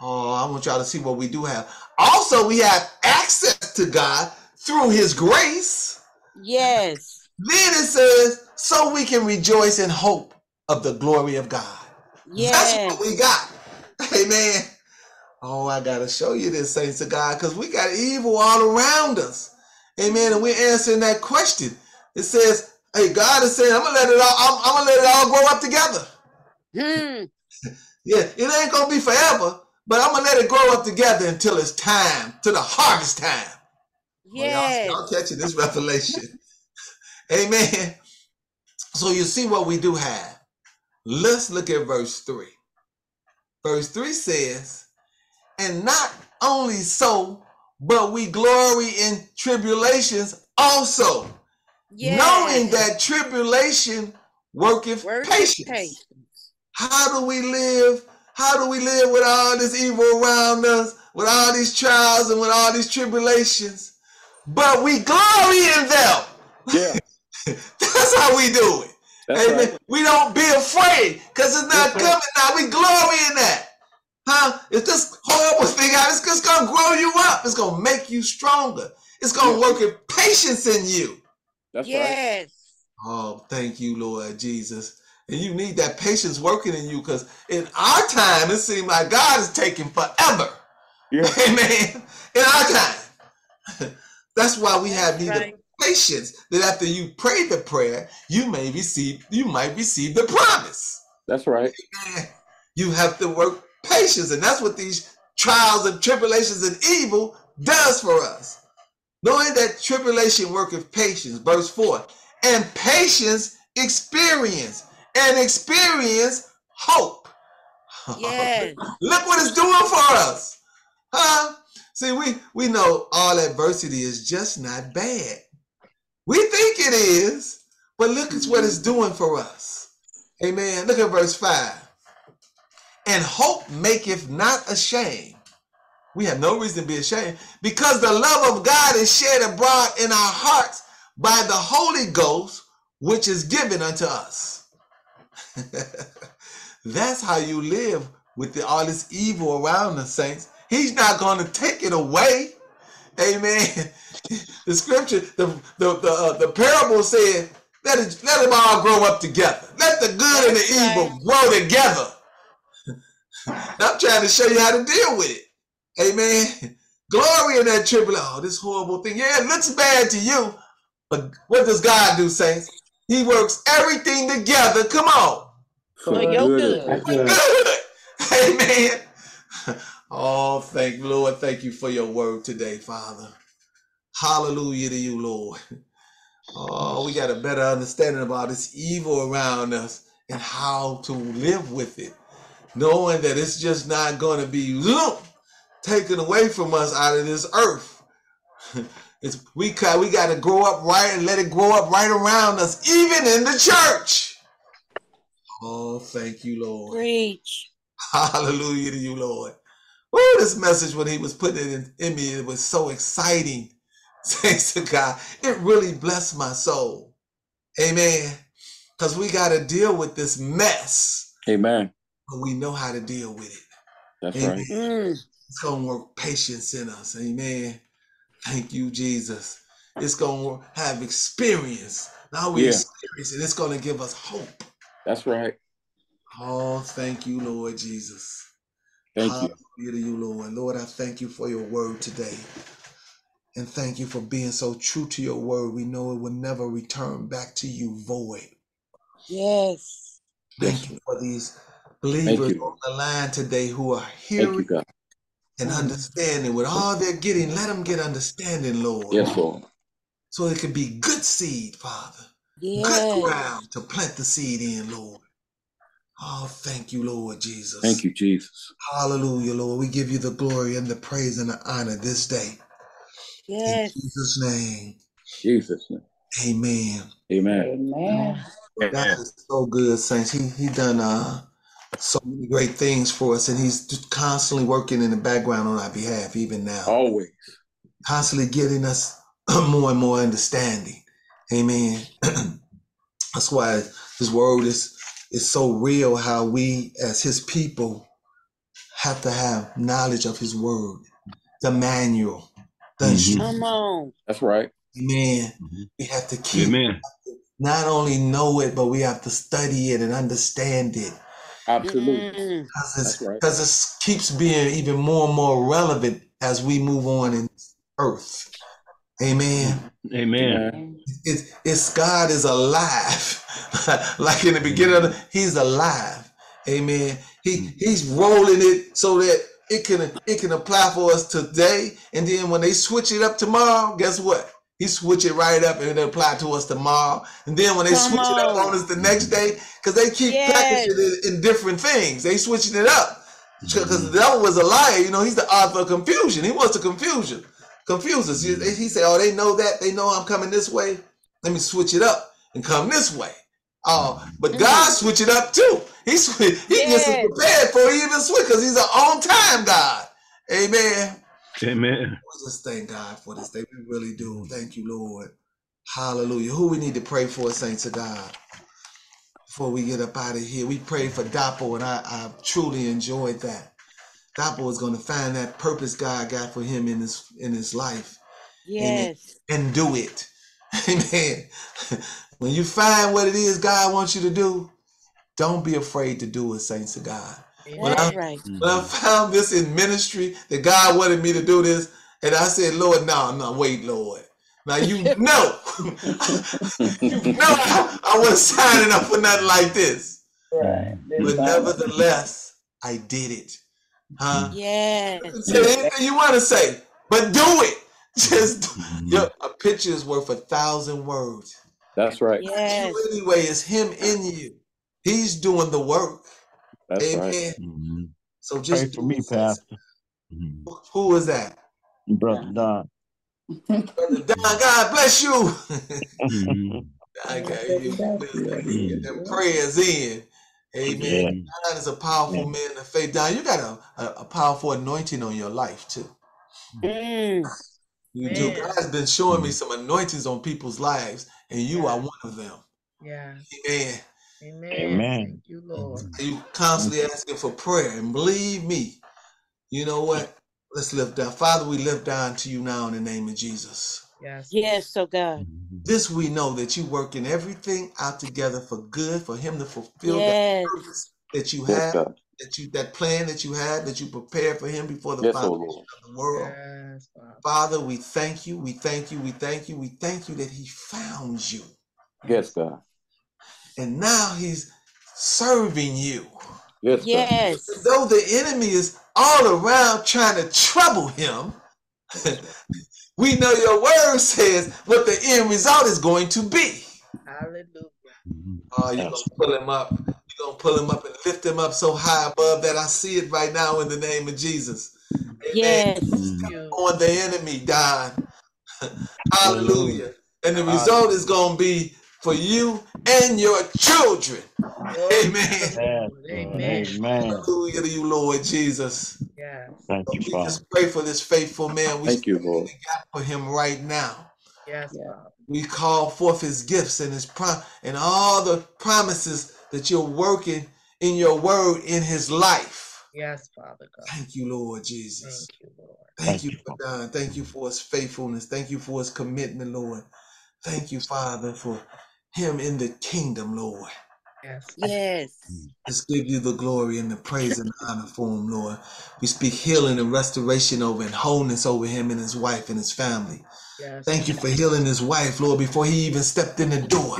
[SPEAKER 1] Oh, I want y'all to see what we do have. Also, we have access to God through His grace.
[SPEAKER 2] Yes.
[SPEAKER 1] Then it says, so we can rejoice in hope of the glory of God. That's what we got. Amen. Oh, I gotta show you this, saints of God, because we got evil all around us. Amen. And we're answering that question. It says, "Hey, God is saying, I'm gonna let it all. I'm, I'm gonna let it all grow up together.
[SPEAKER 2] Hmm.
[SPEAKER 1] Yeah, it ain't gonna be forever, but I'm gonna let it grow up together until it's time, to the harvest time. Oh, y'all-
[SPEAKER 2] Yes.
[SPEAKER 1] y'all catching this revelation. Amen. So you see what we do have. Let's look at verse 3. Verse 3 says, And not only so, but we glory in tribulations also,
[SPEAKER 2] Yes.
[SPEAKER 1] knowing that tribulation worketh
[SPEAKER 2] Word is
[SPEAKER 1] patience.
[SPEAKER 2] patience.
[SPEAKER 1] How do we live? How do we live with all this evil around us, with all these trials and with all these tribulations? But we glory in them.
[SPEAKER 4] Yeah.
[SPEAKER 1] That's how we do it.
[SPEAKER 4] That's
[SPEAKER 1] Amen.
[SPEAKER 4] right.
[SPEAKER 1] We don't be afraid because it's not coming now. We glory in that. Huh? If this horrible thing out, it's just gonna grow you up. It's gonna make you stronger. It's gonna
[SPEAKER 4] Yeah.
[SPEAKER 1] work with patience in you.
[SPEAKER 4] That's right.
[SPEAKER 2] Yes.
[SPEAKER 1] Oh, thank you, Lord Jesus. And you need that patience working in you because in our time, it seems like God is taking forever.
[SPEAKER 4] Yeah.
[SPEAKER 1] Amen. In our time. That's why we have
[SPEAKER 2] That's
[SPEAKER 1] need
[SPEAKER 2] right.
[SPEAKER 1] Of patience that after you pray the prayer, you may receive, you might receive the promise.
[SPEAKER 4] That's right.
[SPEAKER 1] Man, You have to work patience, and that's what these trials and tribulations and evil does for us. Knowing that tribulation worketh patience, verse 4, and patience experience, and experience hope.
[SPEAKER 2] Yes.
[SPEAKER 1] Look what it's doing for us. Huh? See, we, we know all adversity is just not bad. We think it is, but look at what it's mm-hmm. doing for us. Amen. Look at verse 5. And hope maketh not ashamed. We have no reason to be ashamed because the love of God is shed abroad in our hearts by the Holy Ghost, which is given unto us. That's how you live with the, all this evil around us, saints. He's not going to take it away. Amen. The scripture, the the the, uh, the parable said, "Let it, let them all grow up together. Let the good and the evil grow together." I'm trying to show you how to deal with it. Amen. Glory in that tribulation. Oh, this horrible thing. Yeah, it looks bad to you, but what does God do, saints? He works everything together. Come on.
[SPEAKER 4] For
[SPEAKER 2] For your
[SPEAKER 4] good.
[SPEAKER 2] good.
[SPEAKER 3] That's good.
[SPEAKER 1] Good. Amen. Oh, thank Lord. Thank you for your word today, Father. Hallelujah to you, Lord. Oh, we got a better understanding about this evil around us and how to live with it. Knowing that it's just not going to be look, taken away from us out of this earth. It's we got we got to grow up right and let it grow up right around us, even in the church. Oh, thank you, Lord.
[SPEAKER 2] Preach.
[SPEAKER 1] Hallelujah to you, Lord. Woo, this message when he was putting it in, in me, it was so exciting. Thanks to God. It really blessed my soul. Amen. Because we got to deal with this mess,
[SPEAKER 4] Amen.
[SPEAKER 1] but we know how to deal with it.
[SPEAKER 4] That's
[SPEAKER 1] Amen.
[SPEAKER 4] right.
[SPEAKER 2] Mm.
[SPEAKER 1] It's going to work patience in us. Amen. Thank you, Jesus. It's going to have experience. Now we
[SPEAKER 4] Yeah.
[SPEAKER 1] experience it. It's going to give us hope.
[SPEAKER 4] That's right.
[SPEAKER 1] Oh, thank you, Lord Jesus.
[SPEAKER 4] Thank you.
[SPEAKER 1] Hallelujah to you, Lord. Lord, I thank you for your word today. And thank you for being so true to your word. We know it will never return back to you void.
[SPEAKER 2] Yes.
[SPEAKER 1] Thank you for these believers on the line today who are
[SPEAKER 4] Thank you,
[SPEAKER 1] hearing and understanding. With all they're getting, let them get understanding, Lord.
[SPEAKER 4] Yes, Lord.
[SPEAKER 1] So it could be good seed, Father. Good ground to plant the seed in, Lord. Oh, thank you, Lord Jesus.
[SPEAKER 4] Thank you, Jesus.
[SPEAKER 1] Hallelujah, Lord. We give you the glory and the praise and the honor this day. In Jesus' name,
[SPEAKER 4] Jesus. name.
[SPEAKER 1] amen.
[SPEAKER 4] Amen.
[SPEAKER 3] Amen.
[SPEAKER 1] God is so good, saints. He he done uh so many great things for us, and he's just constantly working in the background on our behalf, even now.
[SPEAKER 4] Always.
[SPEAKER 1] Constantly getting us more and more understanding. Amen. That's why his word is is so real, how we as his people have to have knowledge of his word, the manual, the
[SPEAKER 6] Mhm.
[SPEAKER 1] instruction.
[SPEAKER 2] Come on.
[SPEAKER 4] That's right.
[SPEAKER 1] Amen.
[SPEAKER 6] Mhm.
[SPEAKER 1] We have to keep
[SPEAKER 6] Amen.
[SPEAKER 1] not only know it, but we have to study it and understand it
[SPEAKER 4] Absolutely.
[SPEAKER 2] Mm.
[SPEAKER 1] because it's
[SPEAKER 4] right.
[SPEAKER 1] it keeps being even more and more relevant as we move on in earth. Amen.
[SPEAKER 6] Amen.
[SPEAKER 4] Amen.
[SPEAKER 1] It's it's God is alive, like in the beginning of the, He's alive. Amen. He He's rolling it so that it can it can apply for us today, and then when they switch it up tomorrow, guess what? He switch it right up and it apply to us tomorrow. And then when they
[SPEAKER 2] Come
[SPEAKER 1] switch it up
[SPEAKER 2] on.
[SPEAKER 1] on us the next day, because they keep
[SPEAKER 2] Yes.
[SPEAKER 1] packaging it in different things. They switching it up. Because
[SPEAKER 6] Mhm.
[SPEAKER 1] the devil was a liar, you know, he's the author of confusion. He wants to confusion. Confuse us. He, he said, Oh, they know that. They know I'm coming this way. Let me switch it up and come this way. Oh, but mm-hmm. God switch it up too. He sw- he gets us prepared for even switch because he's an on time God. Amen.
[SPEAKER 6] Amen.
[SPEAKER 1] We just thank God for this day. We really do. Thank you, Lord. Hallelujah. Who we need to pray for, saints of God. Before we get up out of here, we pray for Dapo, and I, I truly enjoyed that. Dapo is going to find that purpose God got for him in his in his life
[SPEAKER 2] Yes.
[SPEAKER 1] and do it. Amen. When you find what it is God wants you to do, don't be afraid to do it, saints of God. When I,
[SPEAKER 2] right.
[SPEAKER 1] when I found this in ministry that God wanted me to do this, And I said, Lord, no, no, wait, Lord. Now you know, you know I, I wasn't signing up for nothing like this.
[SPEAKER 4] Right.
[SPEAKER 1] But nevertheless, I did it. Huh?
[SPEAKER 2] Yes.
[SPEAKER 1] Say anything you want to say, but do it. Just your a picture is worth a thousand words.
[SPEAKER 4] That's right.
[SPEAKER 2] Yes.
[SPEAKER 1] You anyway, it's him in you. He's doing the work.
[SPEAKER 4] That's
[SPEAKER 1] Amen.
[SPEAKER 4] right.
[SPEAKER 6] Mhm.
[SPEAKER 1] So just
[SPEAKER 6] Pray for me,
[SPEAKER 1] do it.
[SPEAKER 6] Pastor. Mhm.
[SPEAKER 1] Who was that?
[SPEAKER 6] Brother Don.
[SPEAKER 1] Brother Don, God bless you.
[SPEAKER 6] Mhm.
[SPEAKER 1] I gave you wisdom. Them prayers in. Amen.
[SPEAKER 6] Yeah.
[SPEAKER 1] Don is a powerful
[SPEAKER 6] Yeah.
[SPEAKER 1] man of faith. Don, you got a, a, a powerful anointing on your life too.
[SPEAKER 2] Mm.
[SPEAKER 1] You do. God's been showing me some anointings on people's lives, and you are one of them.
[SPEAKER 7] Yeah.
[SPEAKER 1] Amen.
[SPEAKER 7] Amen.
[SPEAKER 6] Amen.
[SPEAKER 7] Thank you, Lord.
[SPEAKER 1] You constantly asking for prayer, and believe me, you know what? Let's lift down. Father, we lift down to you now in the name of Jesus.
[SPEAKER 7] Yes.
[SPEAKER 2] Yes, oh God.
[SPEAKER 1] This we know that you working everything out together for good, for him to fulfill that
[SPEAKER 2] Yes.
[SPEAKER 1] purpose that you
[SPEAKER 4] Yes,
[SPEAKER 1] have,
[SPEAKER 4] God.
[SPEAKER 1] That you that plan that you had, that you prepared for him before the
[SPEAKER 4] Yes,
[SPEAKER 1] foundation
[SPEAKER 4] Lord.
[SPEAKER 1] of the world.
[SPEAKER 7] Yes, Father.
[SPEAKER 1] Father, we thank you, we thank you, we thank you, we thank you that he found you.
[SPEAKER 4] Yes, God.
[SPEAKER 1] And now he's serving you.
[SPEAKER 4] Yes, God.
[SPEAKER 2] Yes.
[SPEAKER 1] Though the enemy is all around trying to trouble him, we know your word says what the end result is going to be.
[SPEAKER 7] Hallelujah.
[SPEAKER 1] Oh, you're
[SPEAKER 6] Yes.
[SPEAKER 1] gonna pull him up. You're gonna pull him up and lift him up so high above that I see it right now in the name of Jesus. Amen.
[SPEAKER 2] Yes.
[SPEAKER 7] Mm.
[SPEAKER 1] On the enemy, Don. Hallelujah. And the result is gonna be for you and your children.
[SPEAKER 7] Glory
[SPEAKER 1] Amen.
[SPEAKER 7] Amen.
[SPEAKER 6] Amen.
[SPEAKER 1] Hallelujah to you, Lord Jesus.
[SPEAKER 7] Yes.
[SPEAKER 6] Thank
[SPEAKER 1] So
[SPEAKER 6] you,
[SPEAKER 1] we
[SPEAKER 6] Father.
[SPEAKER 1] just pray for this faithful man. We
[SPEAKER 4] Thank you, Lord.
[SPEAKER 1] the gap for him right now.
[SPEAKER 7] Yes, Father.
[SPEAKER 1] We call forth his gifts and his prom and all the promises that you're working in your word in his life.
[SPEAKER 7] Yes, Father God.
[SPEAKER 1] Thank you, Lord Jesus.
[SPEAKER 7] Thank you, Lord.
[SPEAKER 1] Thank
[SPEAKER 6] Thank
[SPEAKER 1] you
[SPEAKER 6] you,
[SPEAKER 1] for Don. Thank you for his faithfulness. Thank you for his commitment, Lord. Thank you, Father, for him in the kingdom, Lord.
[SPEAKER 7] Yes.
[SPEAKER 2] Yes.
[SPEAKER 1] Let's give you the glory and the praise and the honor for him, Lord. We speak healing and restoration over and wholeness over him and his wife and his family.
[SPEAKER 7] Yes.
[SPEAKER 1] Thank you for healing his wife, Lord, before he even stepped in the door.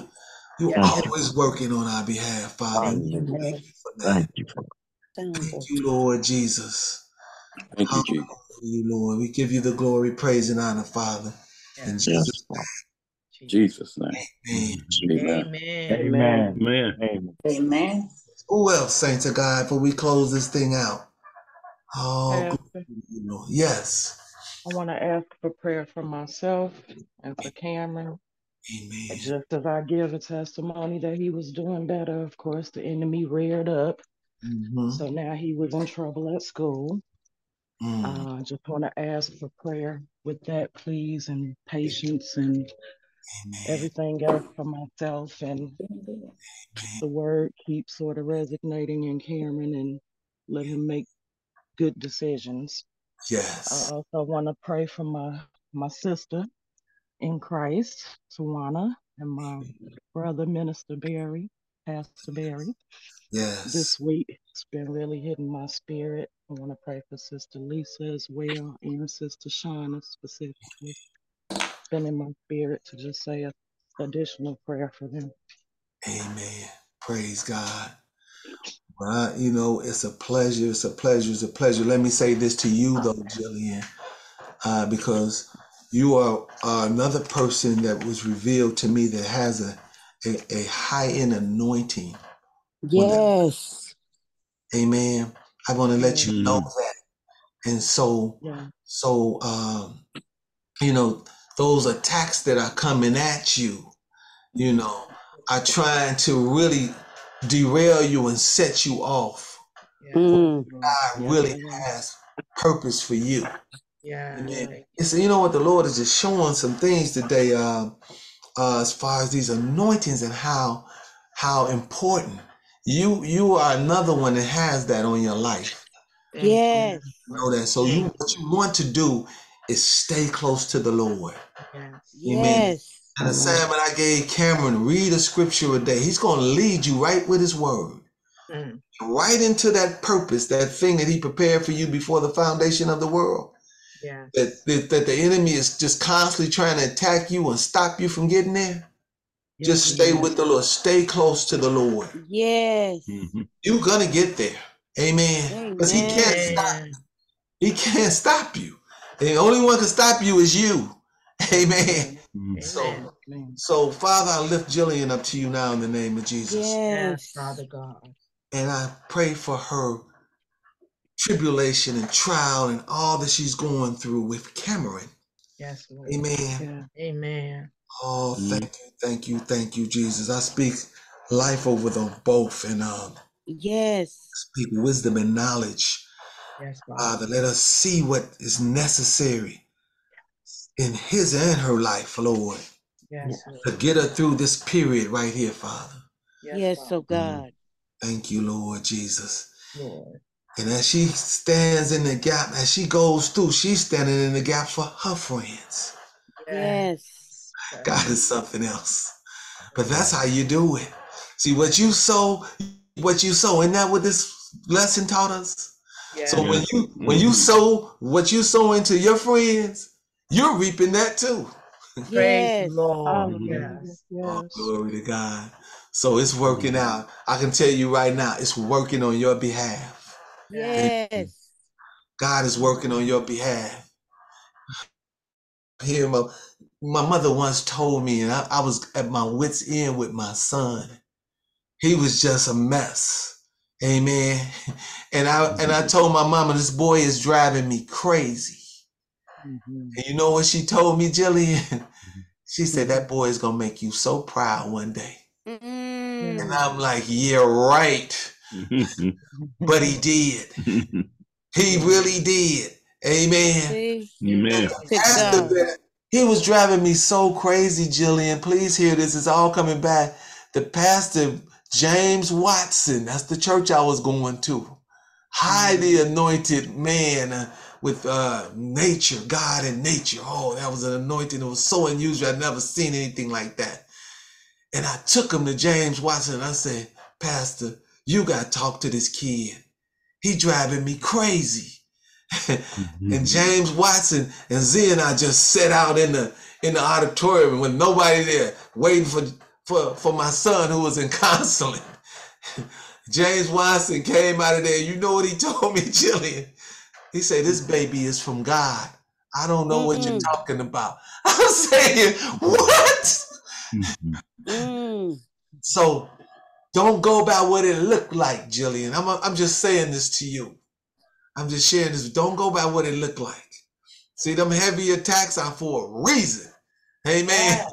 [SPEAKER 1] You're
[SPEAKER 7] Yes.
[SPEAKER 1] always working on our behalf, Father. and we
[SPEAKER 6] Hallelujah.
[SPEAKER 1] Thank you for that.
[SPEAKER 6] Thank you,
[SPEAKER 2] Thank
[SPEAKER 1] Thank you, Lord Jesus.
[SPEAKER 4] Thank you, Jesus.
[SPEAKER 1] Hallelujah, Lord. We give you the glory, praise, and honor, Father. In
[SPEAKER 7] Yes.
[SPEAKER 6] Yes,
[SPEAKER 1] Jesus'
[SPEAKER 6] Father.
[SPEAKER 4] Jesus' name.
[SPEAKER 1] name.
[SPEAKER 4] Amen.
[SPEAKER 7] Amen.
[SPEAKER 6] Amen.
[SPEAKER 5] Amen.
[SPEAKER 6] Amen.
[SPEAKER 3] Amen.
[SPEAKER 1] Who else, saints of God, before we close this thing out? Oh, glory
[SPEAKER 8] Pastor,
[SPEAKER 1] to you, Lord. Yes.
[SPEAKER 8] I want to ask for prayer for myself and for Cameron.
[SPEAKER 1] Amen.
[SPEAKER 8] Just as I give a testimony that he was doing better, of course, the enemy reared up.
[SPEAKER 1] Mhm.
[SPEAKER 8] So now he was in trouble at school.
[SPEAKER 1] Mm.
[SPEAKER 8] Uh, just want to ask for prayer with that, please, and patience and
[SPEAKER 1] Amen.
[SPEAKER 8] everything else for myself. And the word keeps sort of resonating in Cameron and let him make good decisions.
[SPEAKER 1] Yes.
[SPEAKER 8] I also want to pray for my my sister in Christ, Tawana, and my brother, Minister Barry, Pastor Barry.
[SPEAKER 1] Yes.
[SPEAKER 8] This week, it's been really hitting my spirit. I want to pray for Sister Lisa as well, and Sister Shauna specifically. It's been in my spirit to just say a additional prayer for them.
[SPEAKER 1] Amen. Praise God. Well, you know, it's a pleasure. It's a pleasure. It's a pleasure. Let me say this to you, though, Jillian, uh, because you are another person that was revealed to me that has a, a, a high end anointing.
[SPEAKER 2] Yes.
[SPEAKER 1] Amen. I want to let you know
[SPEAKER 6] Mhm.
[SPEAKER 1] that. And so,
[SPEAKER 8] Yeah.
[SPEAKER 1] so, um, you know, those attacks that are coming at you, you know, are trying to really derail you and set you off.
[SPEAKER 7] Yes.
[SPEAKER 2] Mm.
[SPEAKER 1] God
[SPEAKER 8] Yes,
[SPEAKER 1] really has purpose for you.
[SPEAKER 7] Yes.
[SPEAKER 1] Amen.
[SPEAKER 7] Thank
[SPEAKER 1] It's you know what the Lord is just showing some things today, uh, uh, as far as these anointings and how how important you you are another one that has that on your life.
[SPEAKER 7] thank.
[SPEAKER 2] Yes.
[SPEAKER 1] You know that. So you what you want to do is stay close to the Lord.
[SPEAKER 7] Yes.
[SPEAKER 1] Amen.
[SPEAKER 2] Yes.
[SPEAKER 1] And the assignment I gave Cameron, read a scripture a day. He's going to lead you right with his word,
[SPEAKER 7] Mm.
[SPEAKER 1] right into that purpose, that thing that he prepared for you before the foundation of the world.
[SPEAKER 7] Yes.
[SPEAKER 1] that, that that the enemy is just constantly trying to attack you and stop you from getting there, just stay with the Lord. Stay close to the Lord.
[SPEAKER 2] Yes.
[SPEAKER 6] Mhm.
[SPEAKER 1] You're gonna get there. Amen. Because he can't stop.
[SPEAKER 7] Amen.
[SPEAKER 1] He can't stop you. The only one can stop you is you. Amen.
[SPEAKER 6] Mhm.
[SPEAKER 1] So,
[SPEAKER 7] Amen.
[SPEAKER 8] Amen.
[SPEAKER 1] so Father, I lift Jillian up to you now in the name of Jesus.
[SPEAKER 7] Yes,
[SPEAKER 2] Yes.
[SPEAKER 7] Father God.
[SPEAKER 1] And I pray for her tribulation and trial and all that she's going through with Cameron.
[SPEAKER 7] Yes, Lord.
[SPEAKER 1] Amen.
[SPEAKER 8] Yeah.
[SPEAKER 7] Amen.
[SPEAKER 1] Oh,
[SPEAKER 6] Mm.
[SPEAKER 1] thank you, thank you, thank you, Jesus. I speak life over them both and um,
[SPEAKER 2] Yes.
[SPEAKER 1] speak wisdom and knowledge.
[SPEAKER 7] Yes, Father.
[SPEAKER 1] Father, let us see what is necessary in his and her life, Lord,
[SPEAKER 7] Yes, Lord.
[SPEAKER 1] to get her through this period right here, Father.
[SPEAKER 2] Yes,
[SPEAKER 7] Father.
[SPEAKER 2] oh God.
[SPEAKER 1] Thank you, Lord Jesus.
[SPEAKER 7] Lord.
[SPEAKER 1] And as she stands in the gap, as she goes through, she's standing in the gap for her friends.
[SPEAKER 2] Yes.
[SPEAKER 1] God is something else. But that's how you do it. See what you sow, what you sow. Isn't that what this lesson taught us?
[SPEAKER 7] Yes.
[SPEAKER 1] So when you when you mm-hmm. sow what you sow into your friends, you're reaping that too.
[SPEAKER 7] Praise
[SPEAKER 2] Yes.
[SPEAKER 7] the Lord.
[SPEAKER 8] Hallelujah.
[SPEAKER 7] Yes.
[SPEAKER 1] Oh, glory to God. So it's working out. I can tell you right now, it's working on your behalf.
[SPEAKER 2] Yes.
[SPEAKER 1] God is working on your behalf. Here, my, my mother once told me, and I, I was at my wits' end with my son. He was just a mess. Amen. And I and I told my mama, this boy is driving me crazy.
[SPEAKER 8] Mhm.
[SPEAKER 1] And you know what she told me, Jillian? She said that boy is gonna make you so proud one day.
[SPEAKER 2] Mm.
[SPEAKER 1] And I'm like, yeah, right. But he did. He really did. Amen.
[SPEAKER 6] Amen.
[SPEAKER 2] To
[SPEAKER 1] Pastor
[SPEAKER 2] God.
[SPEAKER 1] Ben, he was driving me so crazy, Jillian. Please hear this. It's all coming back. The pastor, James Watson, that's the church I was going to. Highly anointed man uh, with uh, nature, God and nature. Oh, that was an anointing. It was so unusual. I'd never seen anything like that. And I took him to James Watson. And I said, Pastor, you got to talk to this kid. He driving me crazy. and James Watson and Z and I just sat out in the in the auditorium with nobody there, waiting for for for my son who was in counseling. James Watson came out of there. You know what he told me, Jillian? He said, "This baby is from God. I don't know what you're talking about." I'm saying, "What?"
[SPEAKER 6] Mhm.
[SPEAKER 2] Mm.
[SPEAKER 1] So don't go by what it looked like, Jillian. I'm, I'm just saying this to you. I'm just sharing this. Don't go by what it looked like. See, them heavy attacks are for a reason. Amen.
[SPEAKER 7] Yes.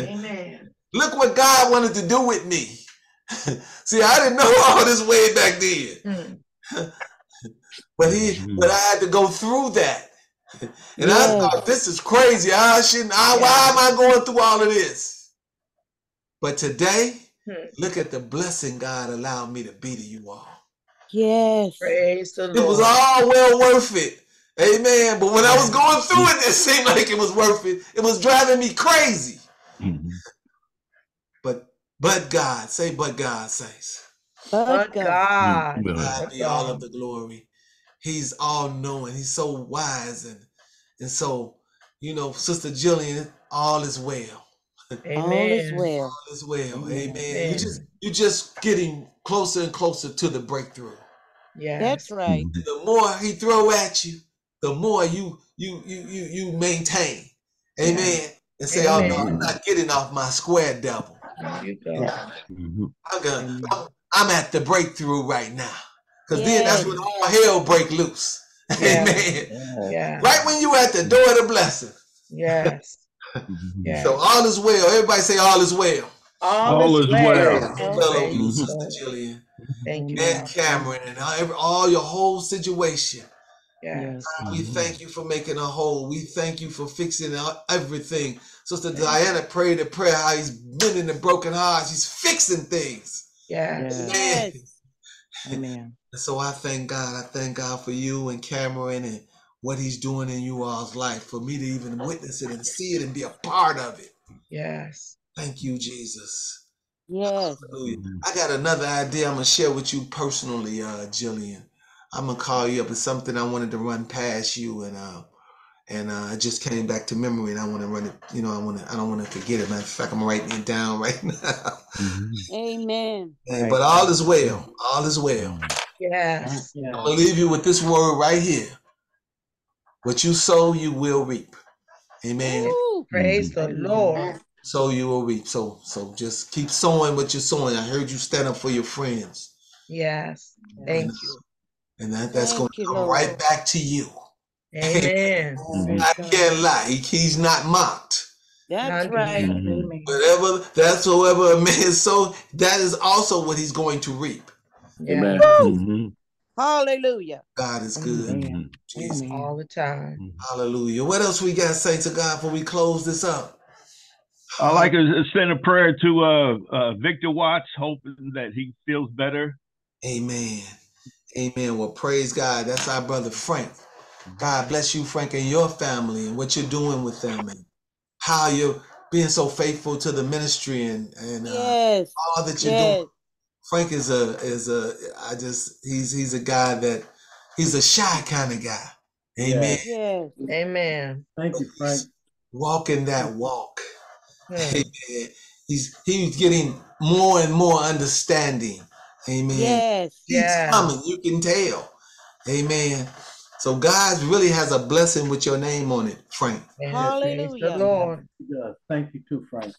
[SPEAKER 7] Amen.
[SPEAKER 1] Look what God wanted to do with me. See, I didn't know all this way back then.
[SPEAKER 7] Mm.
[SPEAKER 1] But he
[SPEAKER 6] Mhm.
[SPEAKER 1] but I had to go through that. And I thought this is crazy. I shouldn't I, why am I going through all of this? But today,
[SPEAKER 7] Hmm.
[SPEAKER 1] look at the blessing God allowed me to be to you all.
[SPEAKER 2] Yes.
[SPEAKER 7] Praise the Lord.
[SPEAKER 1] It was all well worth it. Amen. But when I was going through it, it seemed like it was worth it. It was driving me crazy.
[SPEAKER 6] Mhm.
[SPEAKER 1] But but God, say but God says.
[SPEAKER 2] But
[SPEAKER 7] But
[SPEAKER 2] God.
[SPEAKER 7] God.
[SPEAKER 6] Mhm.
[SPEAKER 1] God
[SPEAKER 7] But
[SPEAKER 1] be all of the glory. He's all knowing. He's so wise and and so, you know, Sister Jillian, all is well.
[SPEAKER 2] All is well.
[SPEAKER 1] All is well. Amen. You
[SPEAKER 7] Amen.
[SPEAKER 1] just you just getting closer and closer to the breakthrough.
[SPEAKER 7] Yeah,
[SPEAKER 2] That's right.
[SPEAKER 1] And the more he throw at you, the more you you you you you maintain. Amen. And say, oh no, I'm not getting off my square double.
[SPEAKER 7] There you go.
[SPEAKER 6] Mhm.
[SPEAKER 1] I'm gonna I'm, I'm at the breakthrough right now. Cause then that's when all hell break loose.
[SPEAKER 7] Yeah.
[SPEAKER 1] Amen.
[SPEAKER 7] Yeah.
[SPEAKER 1] Right when you at the door of the blessing.
[SPEAKER 7] Yes.
[SPEAKER 6] Mhm.
[SPEAKER 7] Yes.
[SPEAKER 1] So all is well. Everybody say all is well.
[SPEAKER 7] All,
[SPEAKER 6] All
[SPEAKER 7] is
[SPEAKER 6] is
[SPEAKER 7] well.
[SPEAKER 6] well.
[SPEAKER 1] Well
[SPEAKER 7] Praise
[SPEAKER 1] you, Sister Jillian
[SPEAKER 7] Thank you.
[SPEAKER 1] and Cameron and all, every, all your whole situation.
[SPEAKER 7] Yes.
[SPEAKER 8] Yes.
[SPEAKER 1] We
[SPEAKER 6] Mhm.
[SPEAKER 1] thank you for making a whole. We thank you for fixing everything. Sister Diana prayed a prayer how he's bending the broken hearts. He's fixing things.
[SPEAKER 7] Yes.
[SPEAKER 8] Yes.
[SPEAKER 1] Amen.
[SPEAKER 2] Yes.
[SPEAKER 8] Amen.
[SPEAKER 1] And so I thank God. I thank God for you and Cameron and what he's doing in you all's life. For me to even witness it and see it and be a part of it.
[SPEAKER 7] Yes.
[SPEAKER 1] Thank you, Jesus.
[SPEAKER 2] Yes.
[SPEAKER 1] Hallelujah. I got another idea I'm gonna share with you personally, uh, Jillian. I'm gonna call you up. It's something I wanted to run past you, and uh, and uh, it just came back to memory, and I want to run it. You know, I want to. I don't want to forget it. Matter of fact, I'm writing it down right now.
[SPEAKER 6] Mhm.
[SPEAKER 2] Amen.
[SPEAKER 1] And- but all is well. All is well.
[SPEAKER 7] Yes.
[SPEAKER 1] I'm gonna leave you with this word right here. What you sow, you will reap. Amen.
[SPEAKER 2] Woo.
[SPEAKER 7] Praise the Lord.
[SPEAKER 1] So you will reap. So so just keep sowing what you're sowing. I heard you stand up for your friends.
[SPEAKER 7] Yes. Thank you.
[SPEAKER 1] And that, that's
[SPEAKER 2] Thank
[SPEAKER 1] going to come
[SPEAKER 2] Lord.
[SPEAKER 1] right back to you.
[SPEAKER 7] Amen.
[SPEAKER 6] Mhm.
[SPEAKER 1] I can't lie. He, he's not mocked.
[SPEAKER 2] That's
[SPEAKER 7] None
[SPEAKER 2] right.
[SPEAKER 6] Mhm.
[SPEAKER 1] Whatever that's whatever a man sow, that is also what he's going to reap.
[SPEAKER 7] Yeah.
[SPEAKER 4] Amen.
[SPEAKER 6] Mhm.
[SPEAKER 2] Hallelujah.
[SPEAKER 1] God is good. Jesus.
[SPEAKER 8] Amen.
[SPEAKER 7] All the time.
[SPEAKER 1] Hallelujah. What else we got, to say to God, before we close this up?
[SPEAKER 6] I'd like to send a prayer to uh, uh, Victor Watts, hoping that he feels better.
[SPEAKER 1] Amen. Amen. Well, praise God. That's our brother Frank. God bless you, Frank, and your family and what you're doing with them and how you're being so faithful to the ministry and, and uh,
[SPEAKER 2] Yes.
[SPEAKER 1] all that you're
[SPEAKER 2] Yes.
[SPEAKER 1] doing. Frank is a is a I just he's he's a guy that he's a shy kind of guy. Amen.
[SPEAKER 2] Yes.
[SPEAKER 7] Amen.
[SPEAKER 5] Thank you, Frank.
[SPEAKER 1] Walking that walk.
[SPEAKER 7] Hmm.
[SPEAKER 1] Amen. He's he's getting more and more understanding. Amen.
[SPEAKER 2] Yes.
[SPEAKER 1] He's
[SPEAKER 7] Yeah.
[SPEAKER 1] coming, you can tell. Amen. So God really has a blessing with your name on it, Frank.
[SPEAKER 7] And
[SPEAKER 2] Hallelujah.
[SPEAKER 7] Lord.
[SPEAKER 5] He does. Thank you too, Frank.